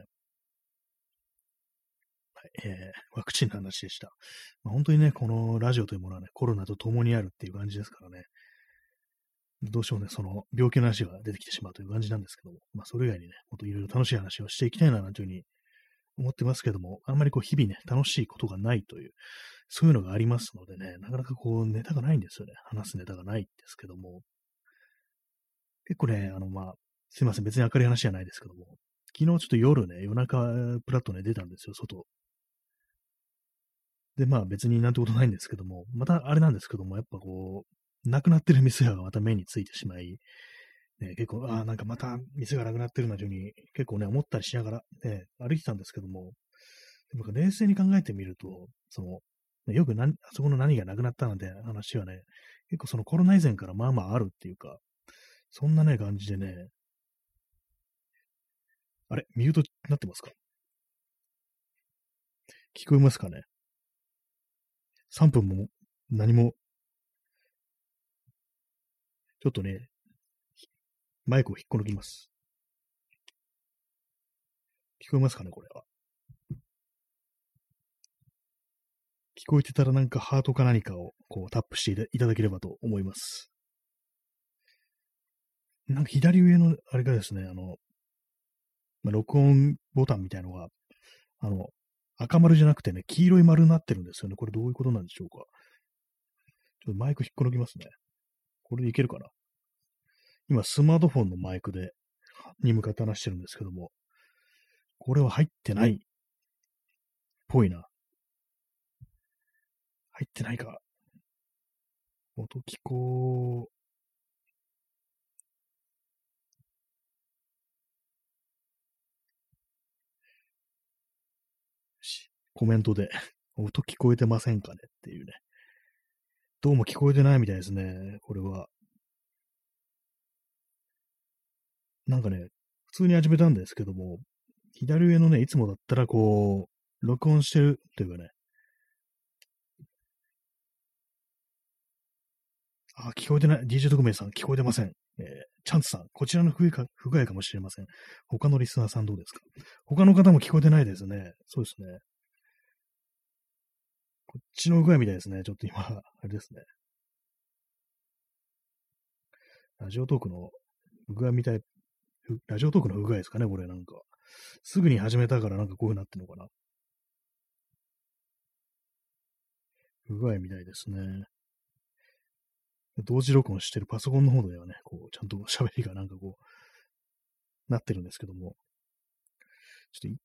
はい、えー、ワクチンの話でした。まあ、本当にね、このラジオというものはね、コロナと共にあるっていう感じですからね。どうしてもね、その病気の話が出てきてしまうという感じなんですけども、まあそれ以外にね、もっといろいろ楽しい話をしていきたいな、なんていうふうに思ってますけども、あんまりこう日々ね、楽しいことがないという、そういうのがありますのでね、なかなかこうネタがないんですよね。話すネタがないんですけども。結構ね、あのまあ、すいません、別に明るい話じゃないですけども、昨日ちょっと夜ね、夜中、プラッとね、出たんですよ、外。で、まあ別になんてことないんですけども、またあれなんですけども、やっぱこう、なくなってる店がまた目についてしまい、ね、結構、ああ、なんかまた店がなくなってるなというふうに結構ね、思ったりしながら、ね、歩いてたんですけども、でも冷静に考えてみると、その、よくあそこの何がなくなったなんて話はね、結構そのコロナ以前からまあまああるっていうか、そんなね、感じでね、あれミュートになってますか？聞こえますかね ?3 分も何も、ちょっとね、マイクを引っこ抜きます。聞こえますかねこれは。聞こえてたらなんかハートか何かをこうタップしていただければと思います。なんか左上のあれがですね、あの、まあ、録音ボタンみたいのが、あの、赤丸じゃなくてね、黄色い丸になってるんですよね。これどういうことなんでしょうか。ちょっとマイク引っこ抜きますね。これでいけるかな。今、スマートフォンのマイクで、に向かって話してるんですけども、これは入ってない、ぽいな。入ってないか。音聞こう。コメントで、音聞こえてませんかねっていうね。どうも聞こえてないみたいですね、これは。なんかね、普通に始めたんですけども、左上のね、いつもだったらこう、録音してるというかね、あ、聞こえてない。DJ 特命さん、聞こえてません。えー、チャンツさん、こちらの不具不具合かもしれません。他のリスナーさんどうですか？他の方も聞こえてないですね。そうですね。こっちの不具合みたいですね。ちょっと今、あれですね。ラジオトークの不具合みたい、ラジオトークの不具合ですかね、これなんか。すぐに始めたからなんかこういう風になってるのかな。不具合みたいですね。同時録音してるパソコンの方ではね、こう、ちゃんと喋りがなんかこう、なってるんですけども、ちょっと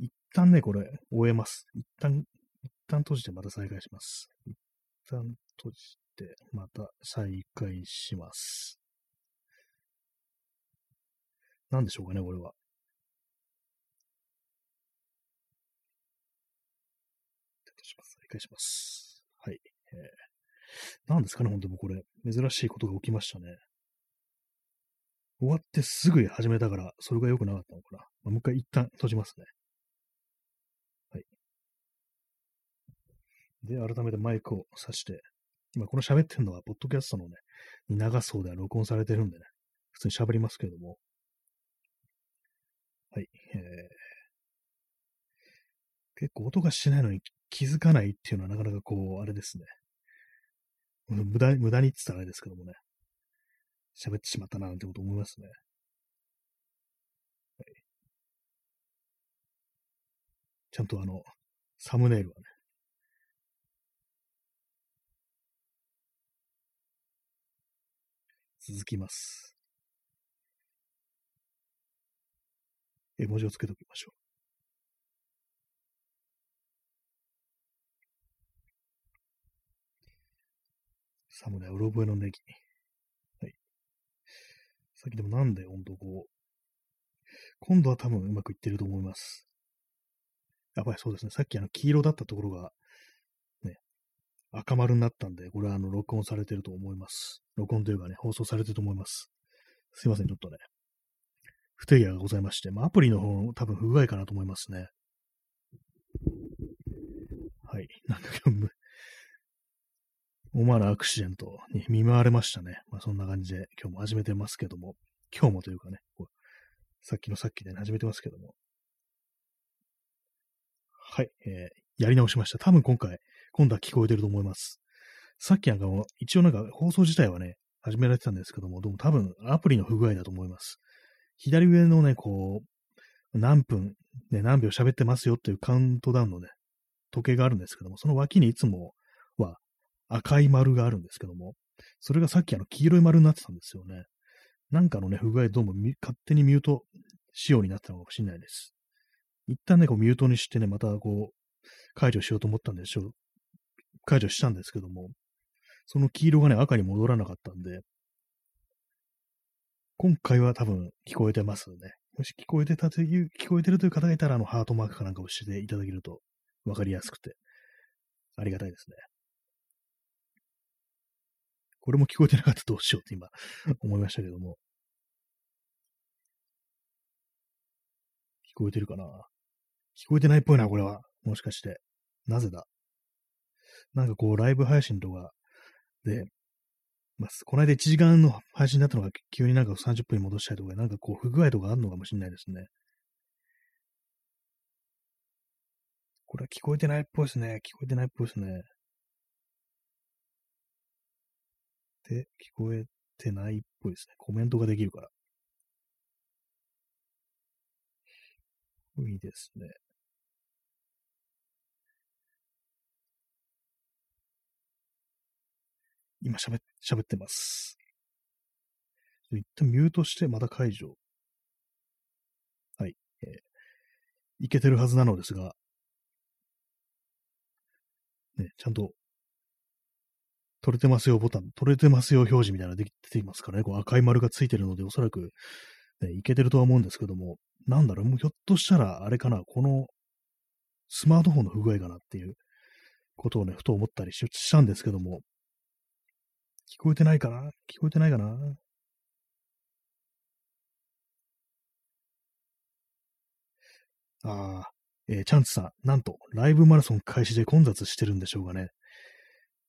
一旦ね、これ、終えます。一旦、一旦閉じてまた再開します。一旦閉じて、また再開します。何でしょうかね、これは。再開します。はい。えー、何ですかね、本当にこれ。珍しいことが起きましたね。終わってすぐ始めたから、それが良くなかったのかな。まあ、もう一回一旦閉じますね。はい。で、改めてマイクを挿して、今この喋ってるのは、ポッドキャストのね、に流す方では録音されてるんでね、普通に喋りますけれども。はい。えー、結構音がしないのに気づかないっていうのはなかなかこう、あれですね。無駄無駄にって言ったらあれですけどもね。喋ってしまったな、なんてこと思いますね。はい。ちゃんとあの、サムネイルはね、続きます。絵文字をつけておきましょう。サムネ、うろ覚えのネギ。はい。さっきでもなんで、ほんとこう、今度は多分うまくいってると思います。やっぱりそうですね。さっきあの黄色だったところが、ね、赤丸になったんで、これはあの、録音されてると思います。録音というかね、放送されてると思います。すいません、ちょっとね、不手際がございまして、まあ、アプリの方の多分不具合かなと思いますね。はい。なんか思わぬアクシデントに見舞われましたね。まあ、そんな感じで今日も始めてますけども、今日もというかね、さっきのさっきで、ね、始めてますけども。はい、えー、やり直しました。多分今回、今度は聞こえてると思います。さっきなんかも、一応なんか放送自体はね、始められてたんですけども、でも多分アプリの不具合だと思います。左上のね、こう、何分、ね、何秒喋ってますよっていうカウントダウンのね、時計があるんですけども、その脇にいつもは赤い丸があるんですけども、それがさっきあの黄色い丸になってたんですよね。なんかのね、不具合どうも勝手にミュート仕様になったのかもしれないです。一旦ね、こうミュートにしてね、またこう、解除しようと思ったんでしょう。解除したんですけども、その黄色がね、赤に戻らなかったんで、今回は多分聞こえてますね。もし聞こえてたという、聞こえてるという方がいたら、あの、ハートマークかなんかをしていただけると分かりやすくて、ありがたいですね。これも聞こえてなかったらどうしようって今思いましたけども。聞こえてるかな？聞こえてないっぽいな、これは。もしかして。なぜだ？なんかこう、ライブ配信とかで、まあ、この間1時間の配信だったのが急になんか30分に戻したりとか、なんかこう、不具合とかあるのかもしれないですね。これは聞こえてないっぽいですね。聞こえてないっぽいですね。で、聞こえてないっぽいですね。コメントができるから。いいですね。今喋っ、喋ってます。一旦ミュートしてまた解除。はい。えー、いけてるはずなのですが、ね、ちゃんと取れてますよボタン、取れてますよ表示みたいなのが出ていますからね、こう赤い丸がついてるので、おそらく、ね、いけてるとは思うんですけども、なんだろう、もうひょっとしたら、あれかな、このスマートフォンの不具合かなっていうことをね、ふと思ったりしたんですけども、聞こえてないかな？聞こえてないかな？ああ、えー、チャンツさん、なんと、ライブマラソン開始で混雑してるんでしょうかね。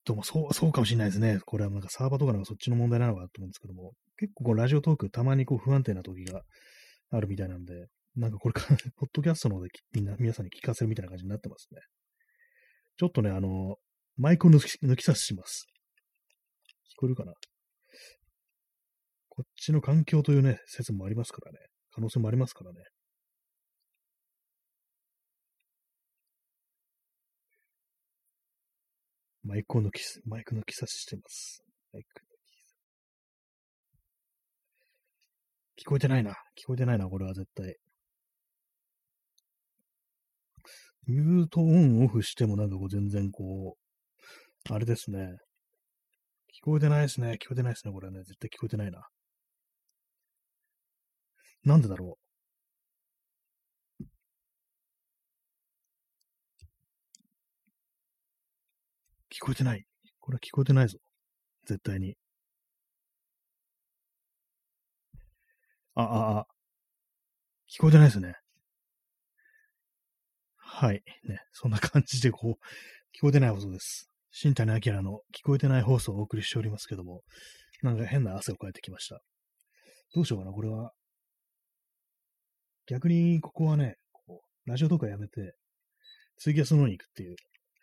どうも、そう、そうかもしれないですね。これはなんかサーバーとかのそっちの問題なのかなと思うんですけども、結構こうラジオトークたまにこう不安定な時があるみたいなんで、なんかこれから、ポッドキャストの方でみんな、皆さんに聞かせるみたいな感じになってますね。ちょっとね、あの、マイクを抜き抜き差しします。こえるかなこっちの環境というね、説もありますからね。可能性もありますからね。マイクのき、マイクの木差してます。マイクの木聞こえてないな。聞こえてないな、これは絶対。ミュートオンオフしてもなんかこう全然こう、あれですね。聞こえてないですね。聞こえてないですね。これはね。絶対聞こえてないな。なんでだろう。聞こえてない。これは聞こえてないぞ。絶対に。あ、あ、あ。聞こえてないですね。はい。ね。そんな感じで、こう、聞こえてない放送です。新谷明の聞こえてない放送をお送りしておりますけども、なんか変な汗をかいてきました。どうしようかな、これは。逆に、ここはね、こうラジオとかやめて、ツイキャスの方に行くっていう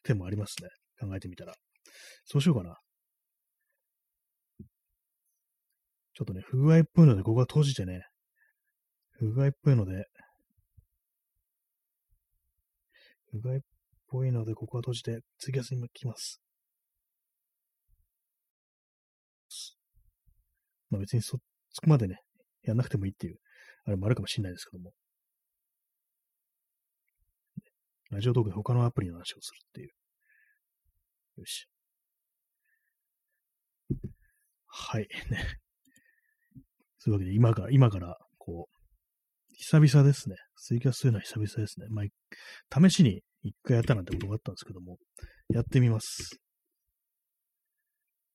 手もありますね。考えてみたら。そうしようかな。ちょっとね、不具合っぽいので、ここは閉じてね、不具合っぽいので、不具合っぽいので、ここは閉じて、ツイキャスに来ます。まあ別にそ、そこまでね、やんなくてもいいっていう、あれもあるかもしれないですけども。ラジオトークで他のアプリの話をするっていう。よし。はい。ね。そういうわけで、今から、今から、こう、久々ですね。ツイキャスというのは久々ですね。まあ、試しに一回やったなんてことがあったんですけども、やってみます。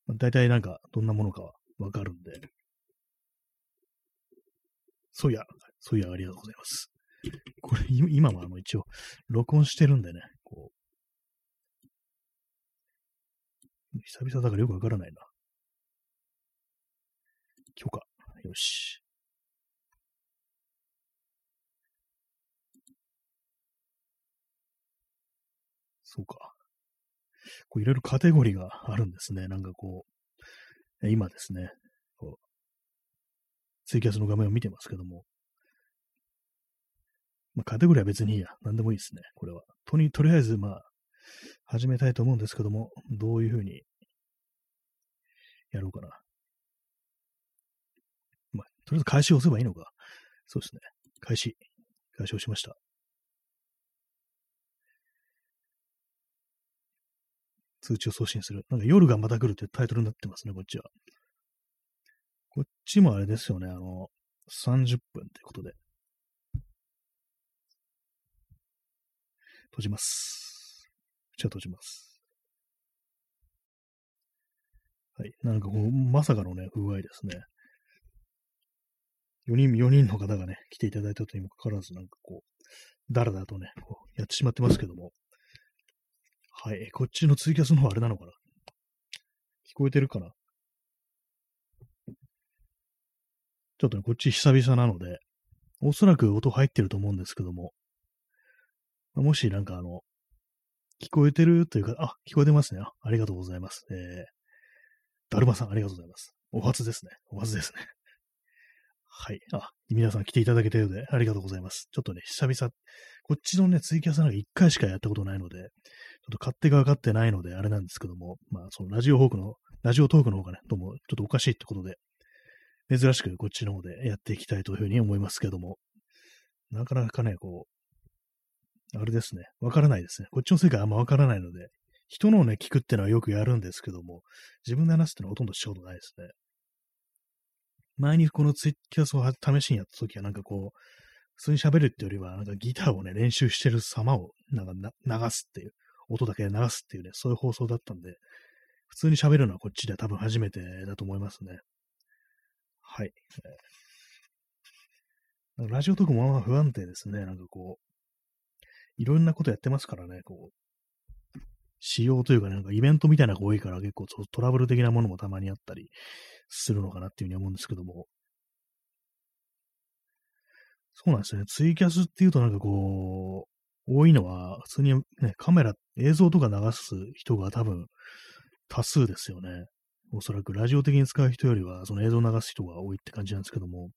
まあ、大体なんか、どんなものかはわかるんで。そういや、そういや、ありがとうございます。これ、今もあの、一応、録音してるんでね、こう。久々だからよくわからないな。許可。よし。そうか。こういろいろカテゴリーがあるんですね。なんかこう、今ですね、こうツイキャスの画面を見てますけども、まあ、カテゴリーは別にいいや。何でもいいですね。これは。とに、とりあえず、まあ、始めたいと思うんですけども、どういうふうにやろうかな。まあ、とりあえず開始を押せばいいのか。そうですね。開始。開始をしました。通知を送信する。なんか夜がまた来るってタイトルになってますね、こっちは。こっちもあれですよね、あの、30分ってことで。閉じます。じゃあ閉じます。はい。なんかこう、まさかのね、不具合ですね。4人、4人の方がね、来ていただいたとにもかかわらず、なんかこう、だらだらとね、こう、やってしまってますけども、はい。こっちのツイキャスの方あれなのかな？聞こえてるかな？ちょっとね、こっち久々なので、おそらく音入ってると思うんですけども、もしなんかあの、聞こえてるというか、あ、聞こえてますね。あありがとうございます。えー、だるまさんありがとうございます。お初ですね。お初ですね。はい。あ、皆さん来ていただけたようでありがとうございます。ちょっとね、久々、こっちのね、ツイキャスなんか一回しかやったことないので、ちょっと勝手が分かってないので、あれなんですけども、まあ、そのラジオホークの、ラジオトークの方がね、どうもちょっとおかしいってことで、珍しくこっちの方でやっていきたいというふうに思いますけども、なかなかね、こう、あれですね、わからないですね。こっちの世界あんまわからないので、人のね、聞くってのはよくやるんですけども、自分で話すってのはほとんどしたことないですね。前にこのツイキャスを試しにやった時はなんかこう、普通に喋るってよりは、なんかギターをね、練習してる様をなんか流すっていう音だけ流すっていうね、そういう放送だったんで、普通に喋るのはこっちで多分初めてだと思いますね。はい。ラジオトークもまあ不安定ですね。なんかこう、いろんなことやってますからね、こう、仕様というか、ね、なんかイベントみたいなのが多いから結構トラブル的なものもたまにあったりするのかなっていうふうに思うんですけども。そうなんですね。ツイキャスっていうとなんかこう、多いのは、普通にね、カメラ、映像とか流す人が多分多数ですよね。おそらくラジオ的に使う人よりは、その映像を流す人が多いって感じなんですけども、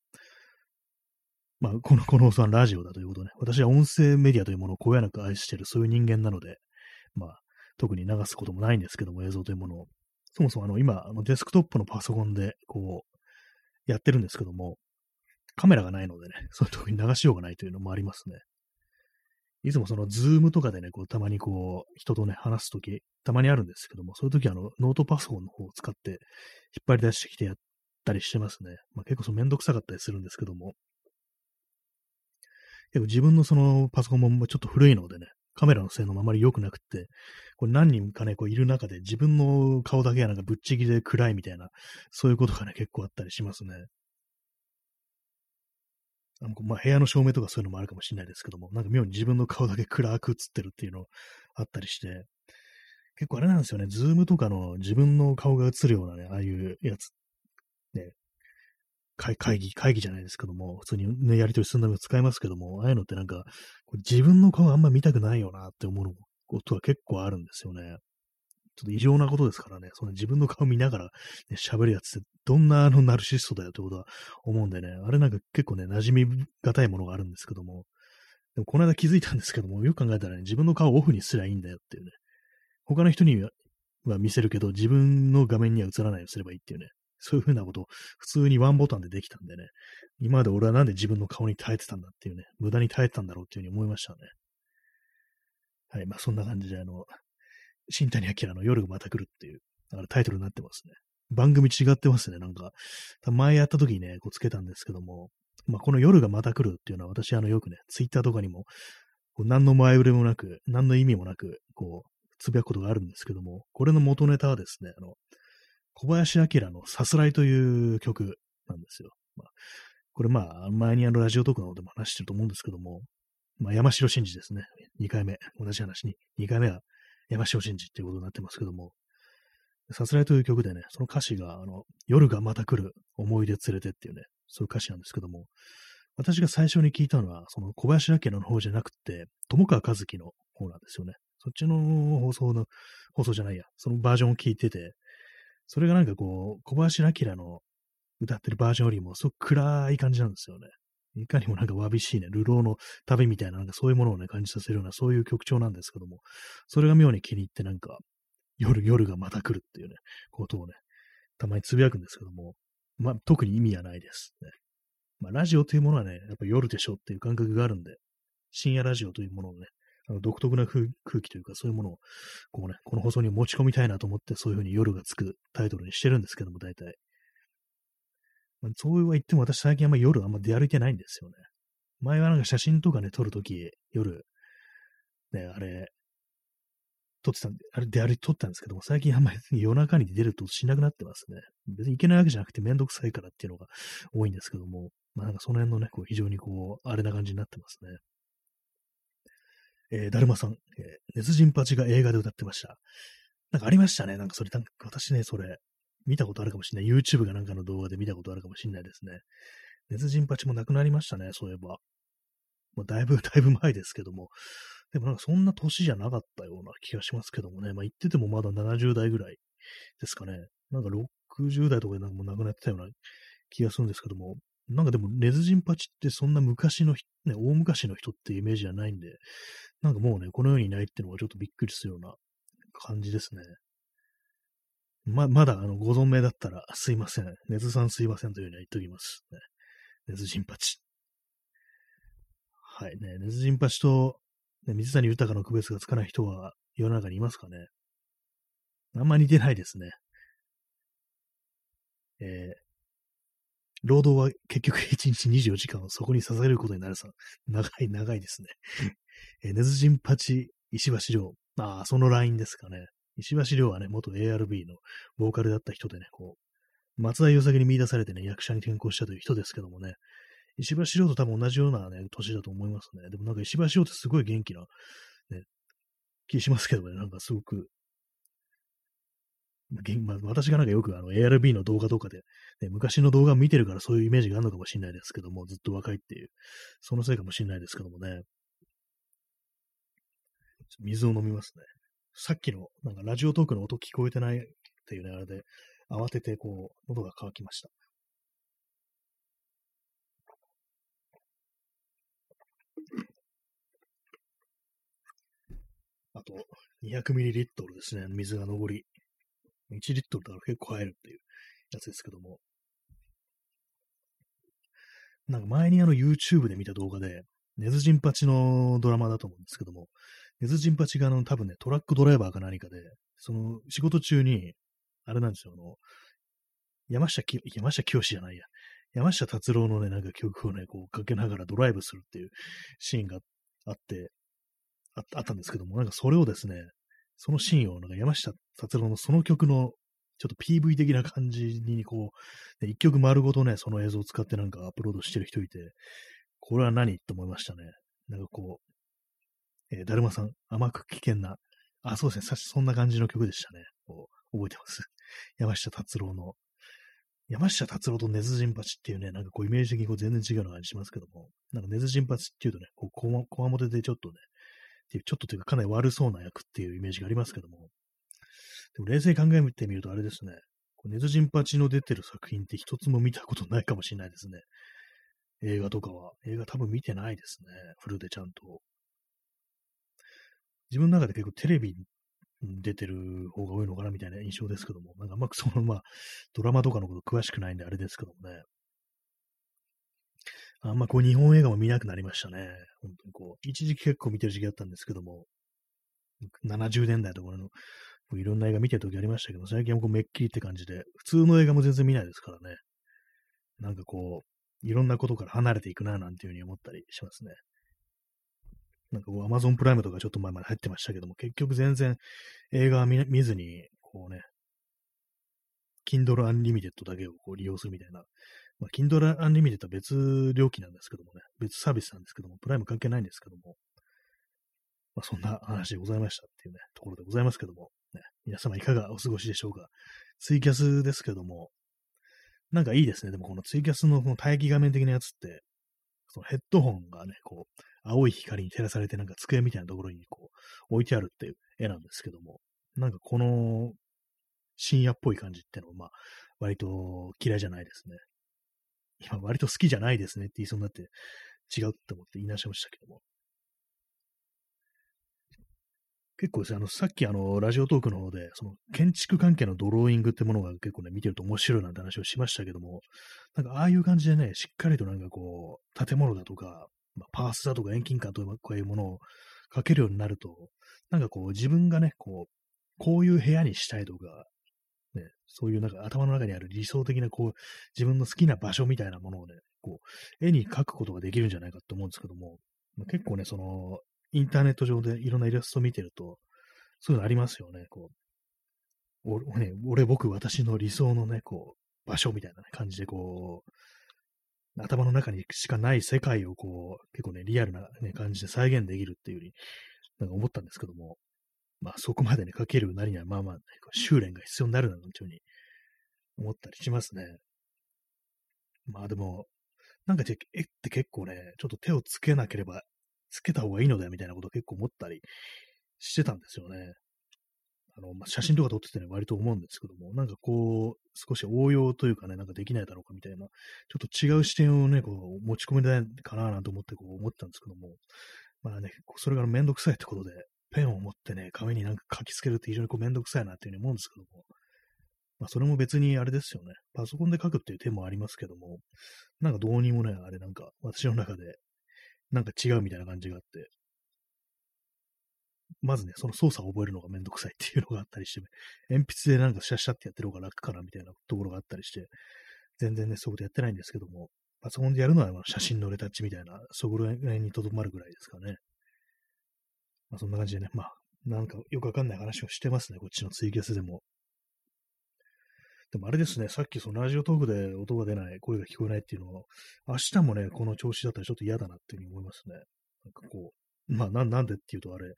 まあ、この、この放送はラジオだということね。私は音声メディアというものをこよなく愛してる、そういう人間なので、まあ、特に流すこともないんですけども、映像というものを。そもそもあの、今、デスクトップのパソコンで、こう、やってるんですけども、カメラがないのでね、そういう時に流しようがないというのもありますね。いつもそのズームとかでね、こう、たまにこう、人とね、話すとき、たまにあるんですけども、そういうときあの、ノートパソコンの方を使って、引っ張り出してきてやったりしてますね。まあ、結構そのめんどくさかったりするんですけども、結構自分のそのパソコンもちょっと古いのでね、カメラの性能もあまり良くなくって、これ何人かね、こういる中で自分の顔だけがなんかぶっちぎりで暗いみたいな、そういうことがね、結構あったりしますね。あのまあ、部屋の照明とかそういうのもあるかもしれないですけども、なんか妙に自分の顔だけ暗く映ってるっていうのあったりして、結構あれなんですよね、ズームとかの自分の顔が映るようなね、ああいうやつ、ね、会議、会議じゃないですけども、普通にね、やりとりするのも使いますけども、ああいうのってなんか、自分の顔あんま見たくないよなって思うことは結構あるんですよね。ちょっと異常なことですからね、その自分の顔見ながら、ね、喋るやつってどんなあのナルシストだよってことは思うんでね、あれなんか結構ね、馴染みがたいものがあるんですけども、でもこの間気づいたんですけども、よく考えたらね、自分の顔オフにすりゃいいんだよっていうね、他の人には見せるけど、自分の画面には映らないようにすればいいっていうね、そういうふうなことを普通にワンボタンでできたんでね、今まで俺はなんで自分の顔に耐えてたんだっていうね、無駄に耐えてたんだろうっていうふうに思いましたね。はい、まあそんな感じで、あの、新谷明の夜がまた来るっていう、だからタイトルになってますね。番組違ってますね、なんか。前やった時にね、こうつけたんですけども、まあこの夜がまた来るっていうのは私あのよくね、ツイッターとかにも、何の前触れもなく、何の意味もなく、こう、つぶやくことがあるんですけども、これの元ネタはですね、あの、小林明のさすらいという曲なんですよ。まあ、これまあ、前にあのラジオトークの方でも話してると思うんですけども、まあ、山城真司ですね。2回目、同じ話に、2回目は山城真司っていうことになってますけども、さすらいという曲でね、その歌詞が、あの、夜がまた来る、思い出連れてっていうね、そういう歌詞なんですけども、私が最初に聞いたのは、その小林明の方じゃなくて、友川和樹の方なんですよね。そっちの放送の、放送じゃないや、そのバージョンを聞いてて、それがなんかこう、小林明の歌ってるバージョンよりもすごく暗い感じなんですよね。いかにもなんかわびしいね、流浪の旅みたいな、なんかそういうものをね、感じさせるような、そういう曲調なんですけども、それが妙に気に入ってなんか、夜、夜がまた来るっていうね、ことをね、たまにつぶやくんですけども、まあ、特に意味はないです、ね。まあ、ラジオというものはね、やっぱ夜でしょっていう感覚があるんで、深夜ラジオというものをね、あの独特な空気というか、そういうものを、こうね、この放送に持ち込みたいなと思って、そういうふうに夜がつくタイトルにしてるんですけども、大体。まあ、そうは言っても私最近あんま夜あんま出歩いてないんですよね。前はなんか写真とかね、撮るとき、夜、ね、あれ、撮ってたんで、あれ出歩いて撮ったんですけども、最近あんまり夜中に出るとしなくなってますね。別に行けないわけじゃなくてめんどくさいからっていうのが多いんですけども、まあなんかその辺のね、こう非常にこう、あれな感じになってますね。えー、だるまさん、えー、熱人パチが映画で歌ってました。なんかありましたね。なんかそれ、なんか私ね、それ、見たことあるかもしれない。YouTube がなんかの動画で見たことあるかもしれないですね。熱人パチもなくなりましたね、そういえば。まあ、だいぶ、だいぶ前ですけども。でもなんかそんな年じゃなかったような気がしますけどもね。まあ言っててもまだ70代ぐらいですかね。なんか60代とかでなんかもう亡くなってたような気がするんですけども。なんかでも、ネズジンパチってそんな昔の、ね、大昔の人っていうイメージじゃないんで、なんかもうね、この世にいないっていうのがちょっとびっくりするような感じですね。ま、まだ、あの、ご存命だったら、すいません。ネズさんすいませんというふうには言っておきます。ね、ネズジンパチ。はいね、ネズジンパチと、ね、水谷豊の区別がつかない人は世の中にいますかね。あんま似てないですね。えー、労働は結局1日24時間をそこに捧げることになるさ。長い長いですね。えー、ネズジンパチ、石橋亮。ああ、そのラインですかね。石橋亮はね、元 ARB のボーカルだった人でね、こう、松田優作に見出されてね、役者に転向したという人ですけどもね、石橋亮と多分同じようなね、年だと思いますね。でもなんか石橋亮ってすごい元気な、ね、気しますけどね、なんかすごく、まあ、私がなんかよくあの ARB の動画とかで、ね、昔の動画を見てるからそういうイメージがあるのかもしれないですけども、ずっと若いっていう、そのせいかもしれないですけどもね。水を飲みますね。さっきのなんかラジオトークの音聞こえてないっていうね、あれで、慌ててこう、喉が渇きました。あと、200ml ですね、水が残り。1リットルだから結構入るっていうやつですけども。なんか前にあの YouTube で見た動画で、ネズジンパチのドラマだと思うんですけども、ネズジンパチがあの多分ね、トラックドライバーか何かで、その仕事中に、あれなんですよ、あの、山下き、山下清じゃないや、山下達郎のね、なんか曲をね、こうかけながらドライブするっていうシーンがあって、ああったんですけども、なんかそれをですね、そのシーンをなんか山下達郎のその曲のちょっと PV 的な感じにこう、一曲丸ごとね、その映像を使ってなんかアップロードしてる人いて、これは何と思いましたね。なんかこう、えー、だるまさん、甘く危険な、あ、そうですね、そんな感じの曲でしたね。覚えてます。山下達郎の。山下達郎と根津陣八っていうね、なんかこうイメージ的にこう全然違うの感じしますけども、なんか根津陣八っていうとね、こうこわ、こわもてでちょっとね、ていう、ちょっとというかかなり悪そうな役っていうイメージがありますけども、でも冷静に考えてみるとあれですね、ネズジンパチの出てる作品って一つも見たことないかもしれないですね。映画とかは。映画多分見てないですね。フルでちゃんと。自分の中で結構テレビに出てる方が多いのかなみたいな印象ですけども、なんかあんまそのまあ、ドラマとかのこと詳しくないんであれですけどもね。あんまこう日本映画も見なくなりましたね。本当にこう、一時期結構見てる時期だったんですけども、70年代とかのいろんな映画見てる時ありましたけど、最近はこうめっきりって感じで、普通の映画も全然見ないですからね。なんかこう、いろんなことから離れていくな、なんていうふうに思ったりしますね。なんかこう、アマゾンプライムとかちょっと前まで入ってましたけども、結局全然映画見見ずに、こうね、Kindle Unlimited だけをこう利用するみたいな。まあ、Kindle Unlimited は別料金なんですけどもね、別サービスなんですけども、プライム関係ないんですけども、まあ、そんな話でございましたっていうね、ところでございますけども、ね、皆様いかがお過ごしでしょうか。ツイキャスですけども、なんかいいですね。でもこのツイキャスのこの待機画面的なやつって、そのヘッドホンがね、こう、青い光に照らされて、なんか机みたいなところにこう、置いてあるっていう絵なんですけども、なんかこの深夜っぽい感じってのは、まあ、割と嫌いじゃないですね。今、割と好きじゃないですねって言いそうになって、違うって思って言い直しましたけども。結構ですね、あの、さっきあの、ラジオトークの方で、その、建築関係のドローイングってものが結構ね、見てると面白いなんて話をしましたけども、なんかああいう感じでね、しっかりとなんかこう、建物だとか、まあ、パースだとか遠近感とかこういうものをかけるようになると、なんかこう、自分がね、こう、こういう部屋にしたいとか、ね、そういうなんか頭の中にある理想的なこう、自分の好きな場所みたいなものをね、こう、絵に描くことができるんじゃないかと思うんですけども、結構ね、その、インターネット上でいろんなイラストを見てると、そういうのありますよね。こう、おね、俺、僕、私の理想のね、こう、場所みたいな、感じで、こう、頭の中にしかない世界をこう、結構ね、リアルな、ね、感じで再現できるっていうふうに、なんか思ったんですけども、まあそこまでね、かけるなりには、まあまあ、ね、修練が必要になるな、というふうに思ったりしますね。まあでも、なんか絵って結構ね、ちょっと手をつけなければつけた方がいいのだよみたいなことを結構思ったりしてたんですよね。あの、まあ、写真とか撮っててね、割と思うんですけども、なんかこう、少し応用というかね、なんかできないだろうかみたいな、ちょっと違う視点をね、こう、持ち込めないかななんて思ってこう思ったんですけども、まあね、それがめんどくさいってことで、ペンを持ってね、紙になんか書きつけるって非常にこうめんどくさいなっていうふうに思うんですけども、まあそれも別にあれですよね。パソコンで書くっていう手もありますけども、なんかどうにもね、あれなんか私の中でなんか違うみたいな感じがあって、まずね、その操作を覚えるのがめんどくさいっていうのがあったりして、鉛筆でなんかシャッシャってやってる方が楽かなみたいなところがあったりして、全然ね、そういうことやってないんですけども、パソコンでやるのは写真のレタッチみたいな、そこら辺にとどまるぐらいですかね。まあそんな感じでね、まあ、なんかよくわかんない話をしてますね、こっちのツイキャスでも。でもあれですね、さっきそのラジオトークで音が出ない、声が聞こえないっていうのは、明日もね、この調子だったらちょっと嫌だなっていうふうに思いますね。なんかこう、まあななんでっていうとあれ、ね、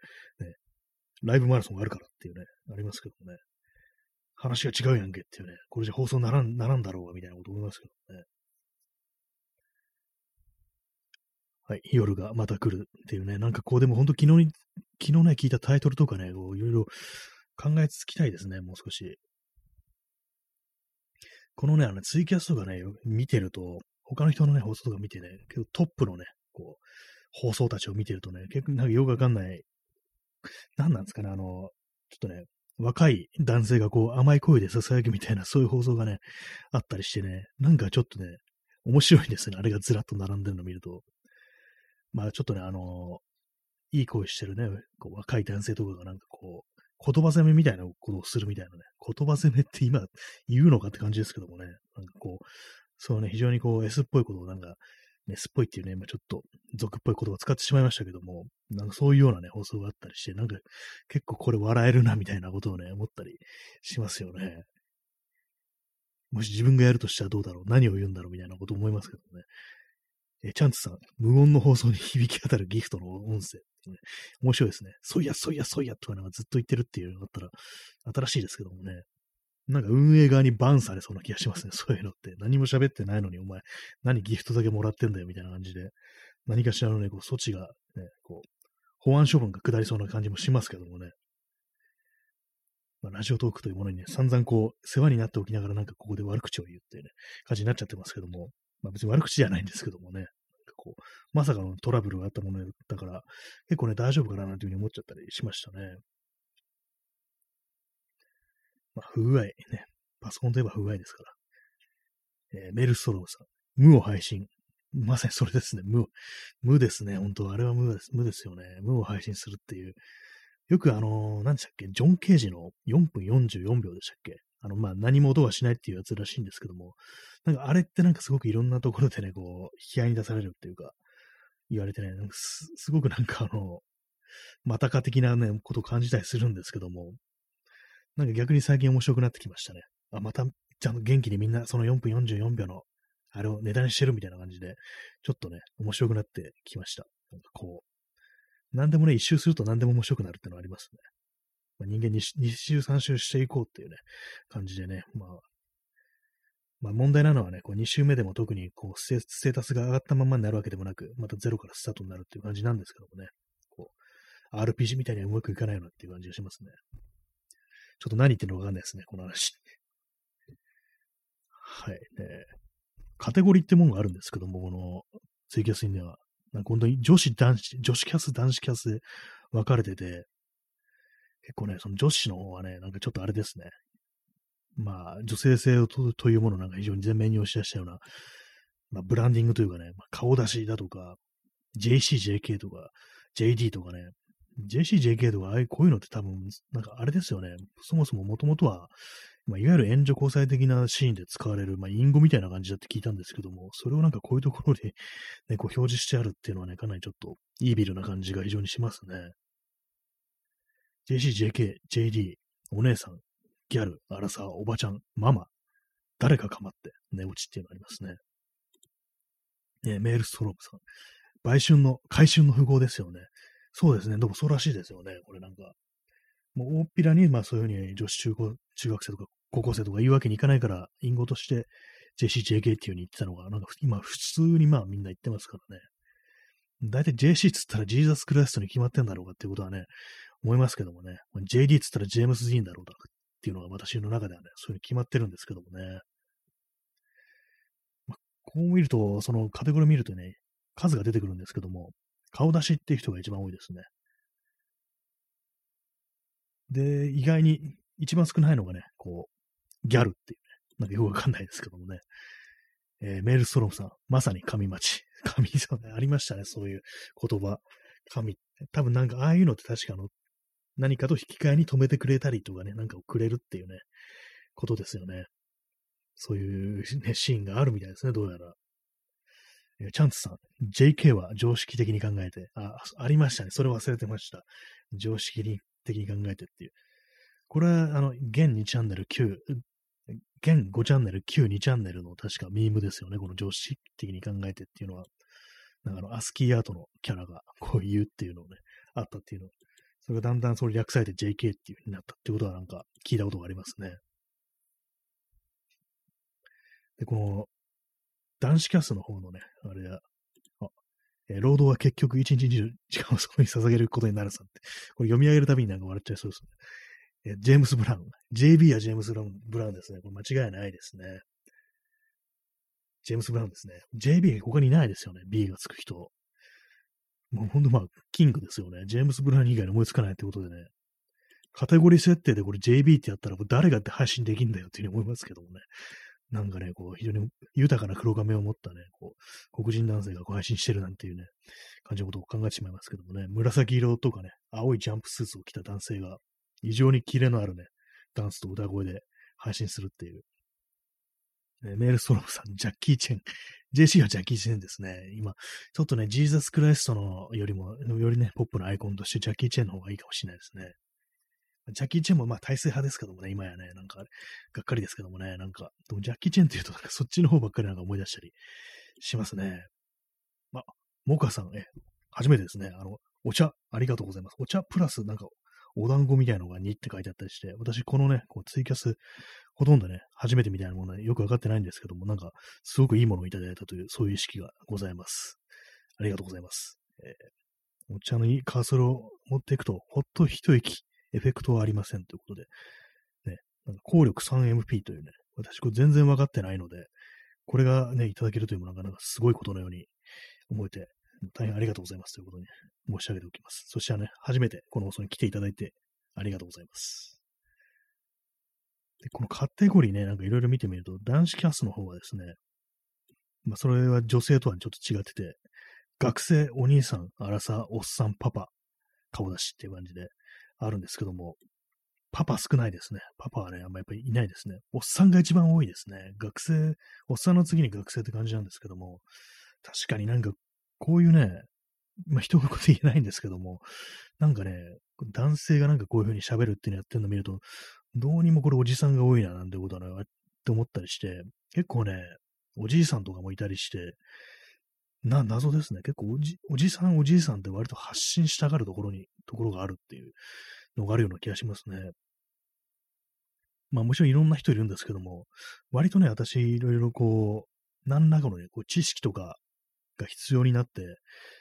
ライブマラソンがあるからっていうね、ありますけどね。話が違うやんけっていうね、これじゃ放送ならんならんだろうがみたいなこと思いますけどね。はい、夜がまた来るっていうね、なんかこうでも本当昨日に、昨日ね、聞いたタイトルとかね、いろいろ考えつきたいですね、もう少し。このね、あの、ツイキャスとかね、見てると、他の人のね、放送とか見てね、結構トップのね、こう、放送たちを見てるとね、結構なんかよくわかんない、何なんですかね、あの、ちょっとね、若い男性がこう甘い声で囁きみたいなそういう放送がね、あったりしてね、なんかちょっとね、面白いですね。あれがずらっと並んでるのを見ると。まあちょっとね、あのいい声してるね、こう若い男性とかがなんかこう、言葉攻めみたいなことをするみたいなね、言葉攻めって今言うのかって感じですけどもね、なんかこう、そうね、非常にこう S っぽいことをなんか、ね、S っぽいっていうね、まあ、ちょっと俗っぽい言葉を使ってしまいましたけども、なんかそういうようなね、放送があったりして、なんか結構これ笑えるなみたいなことをね、思ったりしますよね。もし自分がやるとしたらどうだろう？何を言うんだろう？みたいなこと思いますけどね。えチャンツさん、無音の放送に響き当たるギフトの音声、面白いですね。そいや、そいや、そいや、とかなんかずっと言ってるっていうのがあったら、新しいですけどもね。なんか運営側にバンされそうな気がしますね。そういうのって。何も喋ってないのに、お前、何ギフトだけもらってんだよ、みたいな感じで。何かしらのね、こう、措置が、ね、こう、保安処分が下りそうな感じもしますけどもね。まあ、ラジオトークというものにね、散々こう、世話になっておきながらなんかここで悪口を言うっていうね、感じになっちゃってますけども、まあ別に悪口じゃないんですけどもね、こう、まさかのトラブルがあったものだから、結構ね、大丈夫かななんていうふうに思っちゃったりしましたね。まあ、不具合、ね。パソコンといえば不具合ですから。えー、メルストロームさん。無を配信。まさにそれですね。無。無ですね。本当あれは無です。無ですよね。無を配信するっていう。よくあのー、何でしたっけ？ジョン・ケージの4分44秒でしたっけ？あの、まあ、何も音がしないっていうやつらしいんですけども、なんかあれってなんかすごくいろんなところでね、こう、批判に出されるっていうか、言われてね、すすごくなんかあの、またか的なね、ことを感じたりするんですけども、なんか逆に最近面白くなってきましたね。あ、また、ちゃんと元気にみんなその4分44秒の、あれをネタにしてるみたいな感じで、ちょっとね、面白くなってきました。なんかこう、何でもね、一周すると何でも面白くなるってのはありますね。まあ、人間 2, 2周3周していこうっていうね、感じでね、まあ、まあ問題なのはね、こう2周目でも特にこうステータスが上がったままになるわけでもなく、またゼロからスタートになるっていう感じなんですけどもね、こう、RPG みたいにはうまくいかないようなっていう感じがしますね。ちょっと何言ってるのかわかんないですね、この話。はい、ね。カテゴリーってものがあるんですけども、このツイキャスには、なんか本当に女子、男子、女子キャス、男子キャス分かれてて、結構ね、その女子の方はね、なんかちょっとあれですね。まあ、女性性とというものなんか非常に前面に押し出したような、まあ、ブランディングというかね、まあ、顔出しだとか、JCJK とか、JD とかね、JCJK とか、ああいうこういうのって多分、なんかあれですよね。そもそももともとは、まあ、いわゆる援助交際的なシーンで使われる、まあ、隠語みたいな感じだって聞いたんですけども、それをなんかこういうところで、ね、こう表示してあるっていうのはね、かなりちょっとイービルな感じが非常にしますね。JC、JK、JD、お姉さん、ギャル、アラサー、おばちゃん、ママ、誰かかまって、寝落ちっていうのありますね。えメールストロームさん。売春の、回春の符号ですよね。そうですね。でもそうらしいですよね。これなんか。もう大っぴらに、まあそういうふうに女子中高、中学生とか高校生とか言うわけにいかないから、隠語として JCJK っていう風に言ってたのが、なんか今普通にまあみんな言ってますからね。大体 JC っつったらジーザスクライストに決まってんだろうかっていうことはね、思いますけどもね、JD っつったらジェームス・ディーンだろうかっていうのが私の中ではね、そういうに決まってるんですけどもね。まこう見ると、そのカテゴリー見るとね、数が出てくるんですけども、顔出しっていう人が一番多いですね。で、意外に一番少ないのがね、こう、ギャルっていうね、なんかよくわかんないですけどもね。えー、メールストロームさん、まさに神待ち。神そうね、ありましたね、そういう言葉。神。多分なんか、ああいうのって確かの、何かと引き換えに止めてくれたりとかね、なんかをくれるっていうね、ことですよね。そういう、ね、シーンがあるみたいですね、どうやら。チャンツさん、JK は常識的に考えて、あ、ありましたね。それ忘れてました。常識的に考えてっていう。これは、あの、現2チャンネル9、現5チャンネル9、2チャンネルの確かミームですよね。この常識的に考えてっていうのは。なんかあの、アスキーアートのキャラがこう言うっていうのをね、あったっていうの。それがだんだんそれ略されて JK っていう風になったってことはなんか聞いたことがありますね。で、この、男子キャストの方のね、あれは、あ、えー、労働は結局1日2時間をそこに捧げることになるさって。これ読み上げるたびになんか笑っちゃいそうですね。えー、ジェームス・ブラウン。JB はジェームス・ブラウンですね。これ間違いないですね。ジェームス・ブラウンですね。JB 他にいないですよね。B がつく人。もうほんとまあ、キングですよね。ジェームス・ブラウン以外に思いつかないってことでね。カテゴリー設定でこれ JB ってやったら誰がって配信できんだよっていうふうに思いますけどもね。なんかね、こう、非常に豊かな黒髪を持ったね、こう、黒人男性がこう配信してるなんていうね、感じのことを考えてしまいますけどもね、紫色とかね、青いジャンプスーツを着た男性が、異常にキレのあるね、ダンスと歌声で配信するっていう。ね、メールストロムさん、ジャッキー・チェン。JC はジャッキー・チェンですね。今、ちょっとね、ジーザス・クライストのよりも、よりね、ポップなアイコンとしてジャッキー・チェンの方がいいかもしれないですね。ジャッキー・チェンもまあ体制派ですけどもね、今やね、なんか、がっかりですけどもね、なんか、でもジャッキー・チェンって言うと、そっちの方ばっかりなんか思い出したりしますね。まあ、モカさん、え、初めてですね、あの、お茶、ありがとうございます。お茶プラス、なんか、お団子みたいなのが2って書いてあったりして、私、このね、こうツイキャス、ほとんどね、初めてみたいなものはよくわかってないんですけども、なんか、すごくいいものをいただいたという、そういう意識がございます。ありがとうございます。えー、お茶のいいカーソルを持っていくと、ほっと一息、エフェクトはありませんということで、ね、なんか効力 3MP というね、私これ全然わかってないので、これがね、いただけるというものがなんかすごいことのように思えて、大変ありがとうございますということに申し上げておきます。そしてね、初めてこの放送に来ていただいてありがとうございます。で、このカテゴリーね、なんかいろいろ見てみると、男子キャストの方はですね、まあ、それは女性とはちょっと違ってて、学生、お兄さん、アラサー、おっさん、パパ、顔出しっていう感じで、あるんですけども、パパ少ないですね。パパはね、あんまやっぱりいないですね。おっさんが一番多いですね。学生、おっさんの次に学生って感じなんですけども、確かになんか、こういうね、まあ、一言言えないんですけども、なんかね、男性がなんかこういう風に喋るっていうのやってるのを見ると、どうにもこれおじさんが多いな、なんてことはね、って思ったりして、結構ね、おじいさんとかもいたりして、な、謎ですね。結構おじ、おじさん、おじいさんって割と発信したがるところに、ところがあるっていうのがあるような気がしますね。まあもちろんいろんな人いるんですけども、割とね、私いろいろこう、何らかのね、こう知識とかが必要になって、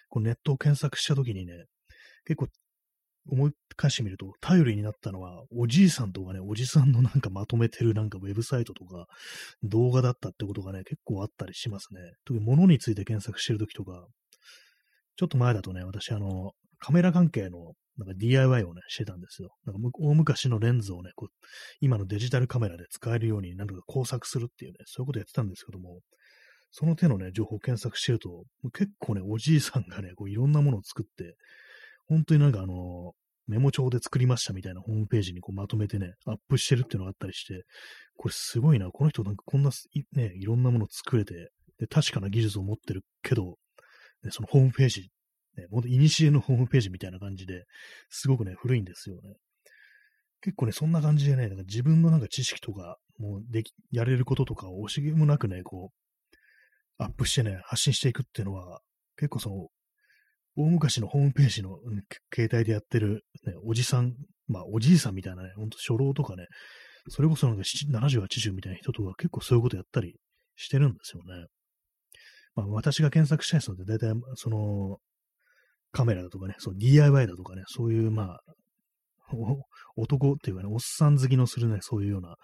こうネットを検索したときにね、結構思い返してみると、頼りになったのは、おじいさんとかね、おじさんのなんかまとめてるなんかウェブサイトとか、動画だったってことがね、結構あったりしますね。特に物について検索してるときとか、ちょっと前だとね、私あの、カメラ関係のなんか DIY をね、してたんですよ。なんか大昔のレンズをね、こう今のデジタルカメラで使えるようになんとか工作するっていうね、そういうことやってたんですけども、その手のね、情報を検索してると、結構ね、おじいさんがね、こういろんなものを作って、本当になんかあの、メモ帳で作りましたみたいなホームページにこうまとめてね、アップしてるっていうのがあったりして、これすごいな、この人なんかこんな、ね、いろんなものを作れて、で確かな技術を持ってるけど、ね、そのホームページ、ね、もういにしえのホームページみたいな感じで、すごくね、古いんですよね。結構ね、そんな感じでね、なんか自分のなんか知識とか、もうでき、やれることとかを惜しげもなくね、こう、アップしてね、発信していくっていうのは、結構その、大昔のホームページの、携帯でやってる、ね、おじさん、まあ、おじいさんみたいなね、ほんと初老とかね、それこそなんか70、80みたいな人とか結構そういうことやったりしてるんですよね。まあ、私が検索したいので、大体、その、カメラだとかね、その DIY だとかね、そういう、まあ、男っていうかね、おっさん好きのするね、そういうような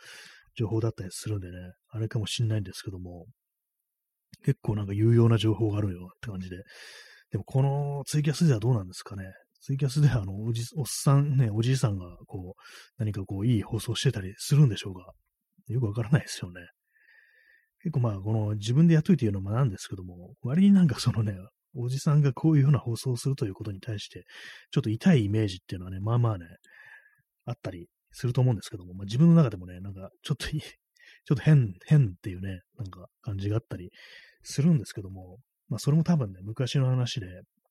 情報だったりするんでね、あれかもしんないんですけども、結構なんか有用な情報があるよって感じで、でもこのツイキャスではどうなんですかね。ツイキャスではあのおじ、おっさんね、おじいさんがこう、何かこう、いい放送してたりするんでしょうか。よくわからないですよね。結構まあ、この自分でやっといて言うのもなんですけども、割になんかそのね、おじさんがこういうような放送をするということに対して、ちょっと痛いイメージっていうのはね、まあまあね、あったりすると思うんですけども、まあ自分の中でもね、なんかちょっとちょっと変、変っていうね、なんか感じがあったりするんですけども、まあ、それも多分ね、昔の話で、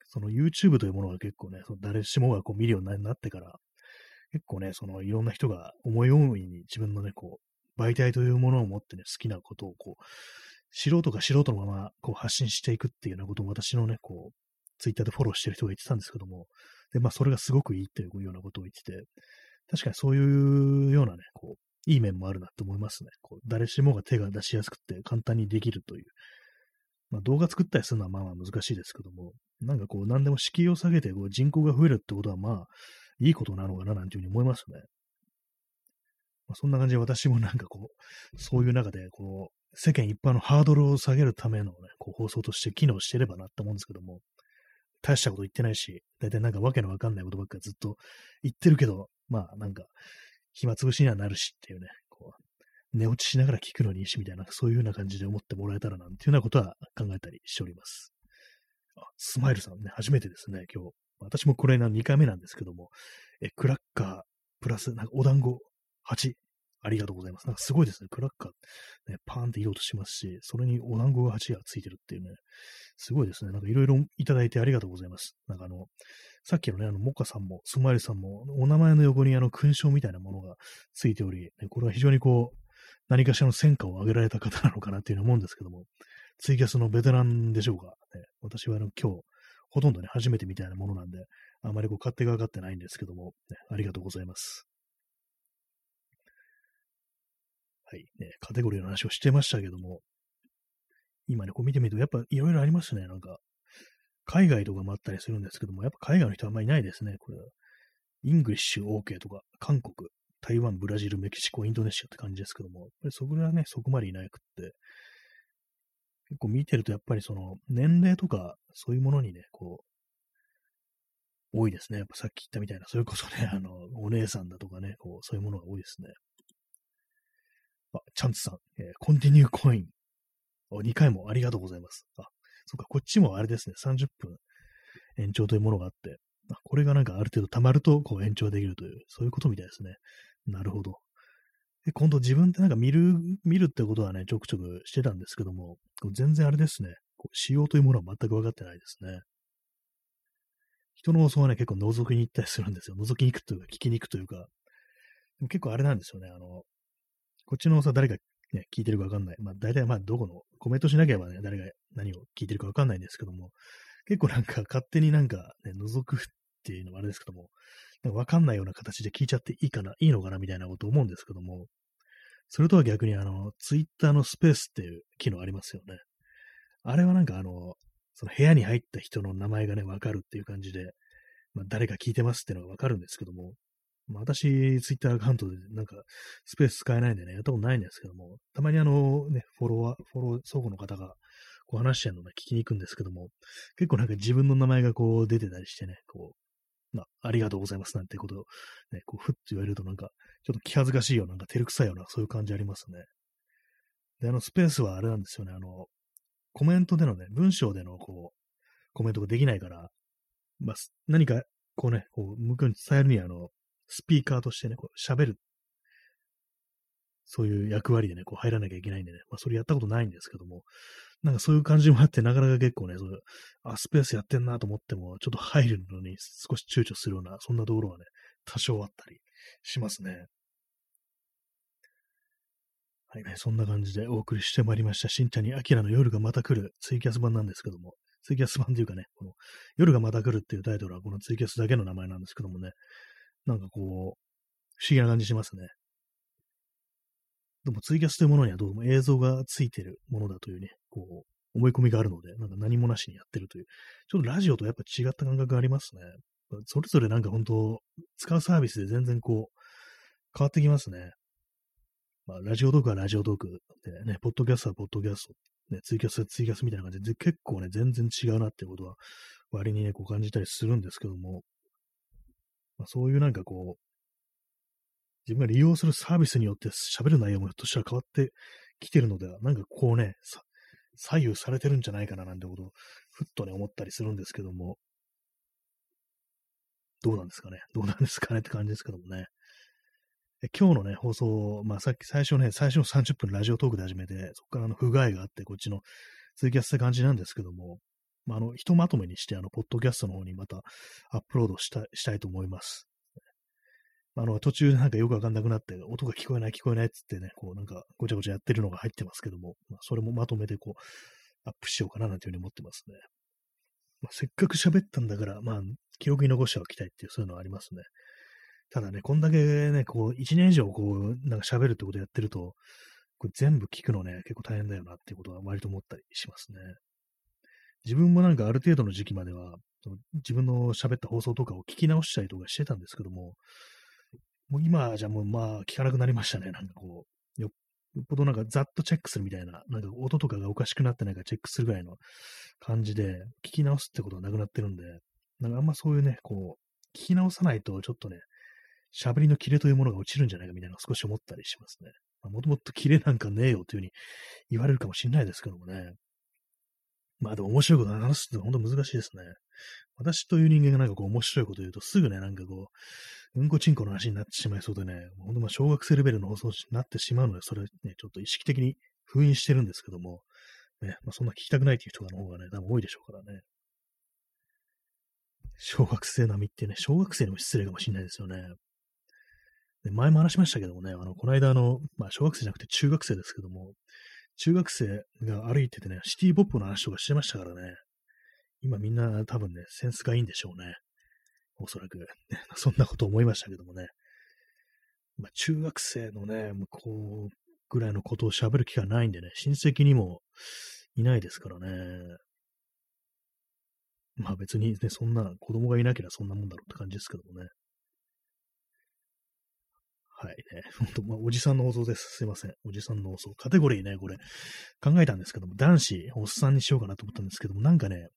その YouTube というものが結構ね、その誰しもがこう見るようになってから、結構ね、そのいろんな人が思い思いに自分のね、こう、媒体というものを持ってね、好きなことをこう、素人が素人のままこう発信していくっていうようなことを私のね、こう、ツイッターでフォローしてる人が言ってたんですけども、で、まあ、それがすごくいいっていうようなことを言ってて、確かにそういうようなね、こう、いい面もあるなと思いますね。こう誰しもが手が出しやすくて簡単にできるというまあ、動画作ったりするのはまあまあ難しいですけども、なんかこう、何でも敷居を下げてこう人口が増えるってことはまあ、いいことなのかななんていうふうに思いますね。まあ、そんな感じで私もなんかこう、そういう中で、こう、世間一般のハードルを下げるためのね、こう放送として機能してればなって思うんですけども、大したこと言ってないし、大体なんかわけのわかんないことばっかずっと言ってるけど、まあなんか、暇つぶしにはなるしっていうね、こう、寝落ちしながら聞くのにいいし、みたいな、そういうような感じで思ってもらえたらなんていうようなことは考えたりしております。あ、スマイルさんね、初めてですね、今日。私もこれな2回目なんですけども、え、クラッカー、プラス、なんかお団子8、ありがとうございます。なんかすごいですね。クラッカー、ね、パーンって色としますし、それにお団子が8がついてるっていうね、すごいですね。なんかいろいろいただいてありがとうございます。なんかあの、さっきのね、あの、モカさんも、スマイルさんも、お名前の横にあの、勲章みたいなものがついており、ね、これは非常にこう、何かしらの戦果を上げられた方なのかなっていうふうに思うんですけども、ツイキャスのベテランでしょうか。ね、私はあの今日、ほとんどね、初めてみたいなものなんで、あまりこう勝手が分かってないんですけども、ね、ありがとうございます。はい、ね、カテゴリーの話をしてましたけども、今ね、こう見てみると、やっぱいろいろありますね、なんか。海外とかもあったりするんですけども、やっぱ海外の人はあんまりいないですね、これ。 English OK とか、韓国、台湾、ブラジル、メキシコ、インドネシアって感じですけども、やっぱりそこはね、そこまでいなくって、結構見てるとやっぱりその年齢とかそういうものにね、こう、多いですね。やっぱさっき言ったみたいな、それこそね、あの、お姉さんだとかね、こう、そういうものが多いですね。あ、チャンツさん、えー、コンティニューコイン。2回もありがとうございます。あ、そっか、こっちもあれですね、30分延長というものがあって、これがなんかある程度溜まると、こう延長できるという、そういうことみたいですね。なるほど。で、今度自分でなんか見る、見るってことはね、ちょくちょくしてたんですけども、全然あれですね、こう仕様というものは全く分かってないですね。人の放送はね、結構覗きに行ったりするんですよ。覗きに行くというか、聞きに行くというか、でも結構あれなんですよね、あの、こっちの放送は誰がね、聞いてるか分かんない。まあ、大体まあ、どこの、コメントしなければね、誰が何を聞いてるか分かんないんですけども、結構なんか勝手になんかね、覗くっていうのはあれですけども、なんかわかんないような形で聞いちゃっていいかな、いいのかなみたいなこと思うんですけども、それとは逆にあの、ツイッターのスペースっていう機能ありますよね。あれはなんかあの、その部屋に入った人の名前がね、わかるっていう感じで、まあ、誰か聞いてますっていうのがわかるんですけども、まあ、私、ツイッターアカウントでなんかスペース使えないんでね、やったことないんですけども、たまにあのね、フォロワー、フォロー、相互の方がこう話してるのね、聞きに行くんですけども、結構なんか自分の名前がこう出てたりしてね、こう、まあ、ありがとうございますなんてことをね、こう、ふっと言われるとなんか、ちょっと気恥ずかしいよ、なんか照れくさいような、そういう感じありますね。で、あの、スペースはあれなんですよね、あの、コメントでのね、文章でのこう、コメントができないから、まあ、何か、こうね、こう、向こうに伝えるには、あの、スピーカーとしてね、こう、喋る。そういう役割でね、こう入らなきゃいけないんでね、まあそれやったことないんですけども、なんかそういう感じもあって、なかなか結構ね、そういう、あ、スペースやってんなと思っても、ちょっと入るのに少し躊躇するような、そんなところはね、多少あったりしますね。はいね、そんな感じでお送りしてまいりました。しんちゃんにアキラの夜がまた来るツイキャス版なんですけども、ツイキャス版というかね、この夜がまた来るっていうタイトルはこのツイキャスだけの名前なんですけどもね、なんかこう、不思議な感じしますね。でもツイキャスというものにはどうも映像がついてるものだというね、こう、思い込みがあるので、なんか何もなしにやってるという、ちょっとラジオとやっぱ違った感覚がありますね。それぞれなんか本当、使うサービスで全然こう、変わってきますね。まあ、ラジオトークはラジオトークでね、ポッドキャストはポッドキャスト、ね、ツイキャスはツイキャスみたいな感じで、結構ね、全然違うなってことは、割にね、こう感じたりするんですけども、まあ、そういうなんかこう、自分が利用するサービスによって喋る内容もひょっとしたら変わってきてるのでは、なんかこうね、左右されてるんじゃないかななんてことを、ふっとね、思ったりするんですけども、どうなんですかね？どうなんですかねって感じですけどもね。今日のね、放送、まあさっき最初ね、最初の30分ラジオトークで始めて、そこからあの不具合があって、こっちのツイキャスって感じなんですけども、まあ、あの、ひとまとめにして、あの、ポッドキャストの方にまたアップロードしたしたいと思います。あの、途中でなんかよくわかんなくなって、音が聞こえない聞こえないっつってね、こうなんかごちゃごちゃやってるのが入ってますけども、まあ、それもまとめてこう、アップしようかななんていうふうに思ってますね。まあ、せっかく喋ったんだから、まあ、記憶に残しておきたいっていう、そういうのはありますね。ただね、こんだけね、こう、一年以上こう、なんか喋るってことやってると、これ全部聞くのね、結構大変だよなっていうことは割と思ったりしますね。自分もなんかある程度の時期までは、自分の喋った放送とかを聞き直したりとかしてたんですけども、もう今じゃもうまあ聞かなくなりましたね。なんかこう、よっぽどなんかざっとチェックするみたいな、なんか音とかがおかしくなってないかチェックするぐらいの感じで、聞き直すってことはなくなってるんで、なんかあんまそういうね、こう、聞き直さないとちょっとね、喋りのキレというものが落ちるんじゃないかみたいな少し思ったりしますね。もともとキレなんかねえよというふうに言われるかもしれないですけどもね。まあでも面白いこと話すって本当難しいですね。私という人間がなんかこう面白いこと言うとすぐね、なんかこう、うんこちんこの話になってしまいそうでね、本当まあ小学生レベルの放送になってしまうので、それね、ちょっと意識的に封印してるんですけども、ね、まあそんな聞きたくないという人の方がね、多分多いでしょうからね。小学生並みってね、小学生にも失礼かもしれないですよね。で前も話しましたけどもね、あの、この間あの、まあ小学生じゃなくて中学生ですけども、中学生が歩いててね、シティポップの話とかしてましたからね。今みんな多分ね、センスがいいんでしょうね。おそらく。そんなこと思いましたけどもね。まあ、中学生のね、向こうぐらいのことを喋る機会ないんでね、親戚にもいないですからね。まあ別にね、そんな子供がいなければそんなもんだろうって感じですけどもね。はいね。ほんと、まあ、おじさんの放送です。すいません。おじさんの放送。カテゴリーね、これ、考えたんですけども、男子、おっさんにしようかなと思ったんですけども、なんかね、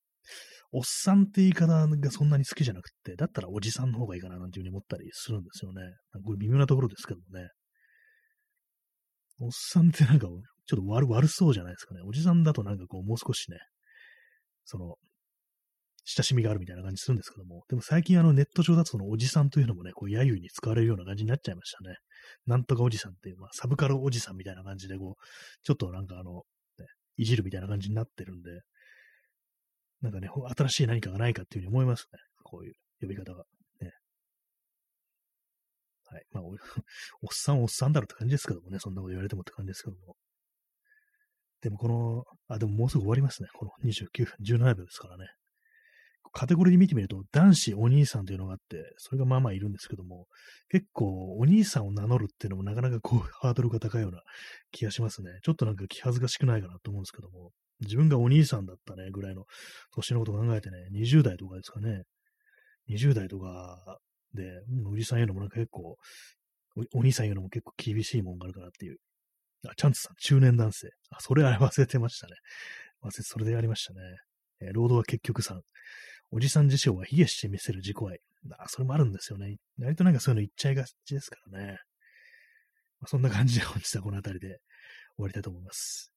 おっさんって言い方がそんなに好きじゃなくて、だったらおじさんの方がいいかななんていうふうに思ったりするんですよね。これ微妙なところですけどもね。おっさんってなんか、ちょっと悪、悪そうじゃないですかね。おじさんだとなんかこう、もう少しね、その、親しみがあるみたいな感じするんですけども、でも最近あのネット上だとそのおじさんというのもね、こう、揶揄に使われるような感じになっちゃいましたね。なんとかおじさんっていう、まあ、サブカルおじさんみたいな感じで、こう、ちょっとなんかあの、ね、いじるみたいな感じになってるんで、なんかね、新しい何かがないかっていうふうに思いますね。こういう呼び方が。ね。はい。まあお、おっさんおっさんだろって感じですけどもね、そんなこと言われてもって感じですけども。でもこの、あ、でももうすぐ終わりますね。この29分、17秒ですからね。カテゴリーで見てみると、男子お兄さんというのがあって、それがまあまあいるんですけども、結構お兄さんを名乗るっていうのもなかなかこう、ハードルが高いような気がしますね。ちょっとなんか気恥ずかしくないかなと思うんですけども、自分がお兄さんだったね、ぐらいの年のことを考えてね、20代とかですかね、20代とかで、おじさん言うのもなんか結構お、兄さん言うのも結構厳しいもんがあるかなっていう。あ、チャンツさん、中年男性。あ、それあれ忘れてましたね。忘れ、それでやりましたね。えー、労働は結局さん。おじさん自身は卑下して見せる自己愛。あ、それもあるんですよね。割となんかそういうの言っちゃいがちですからね。まあ、そんな感じで本日はこの辺りで終わりたいと思います。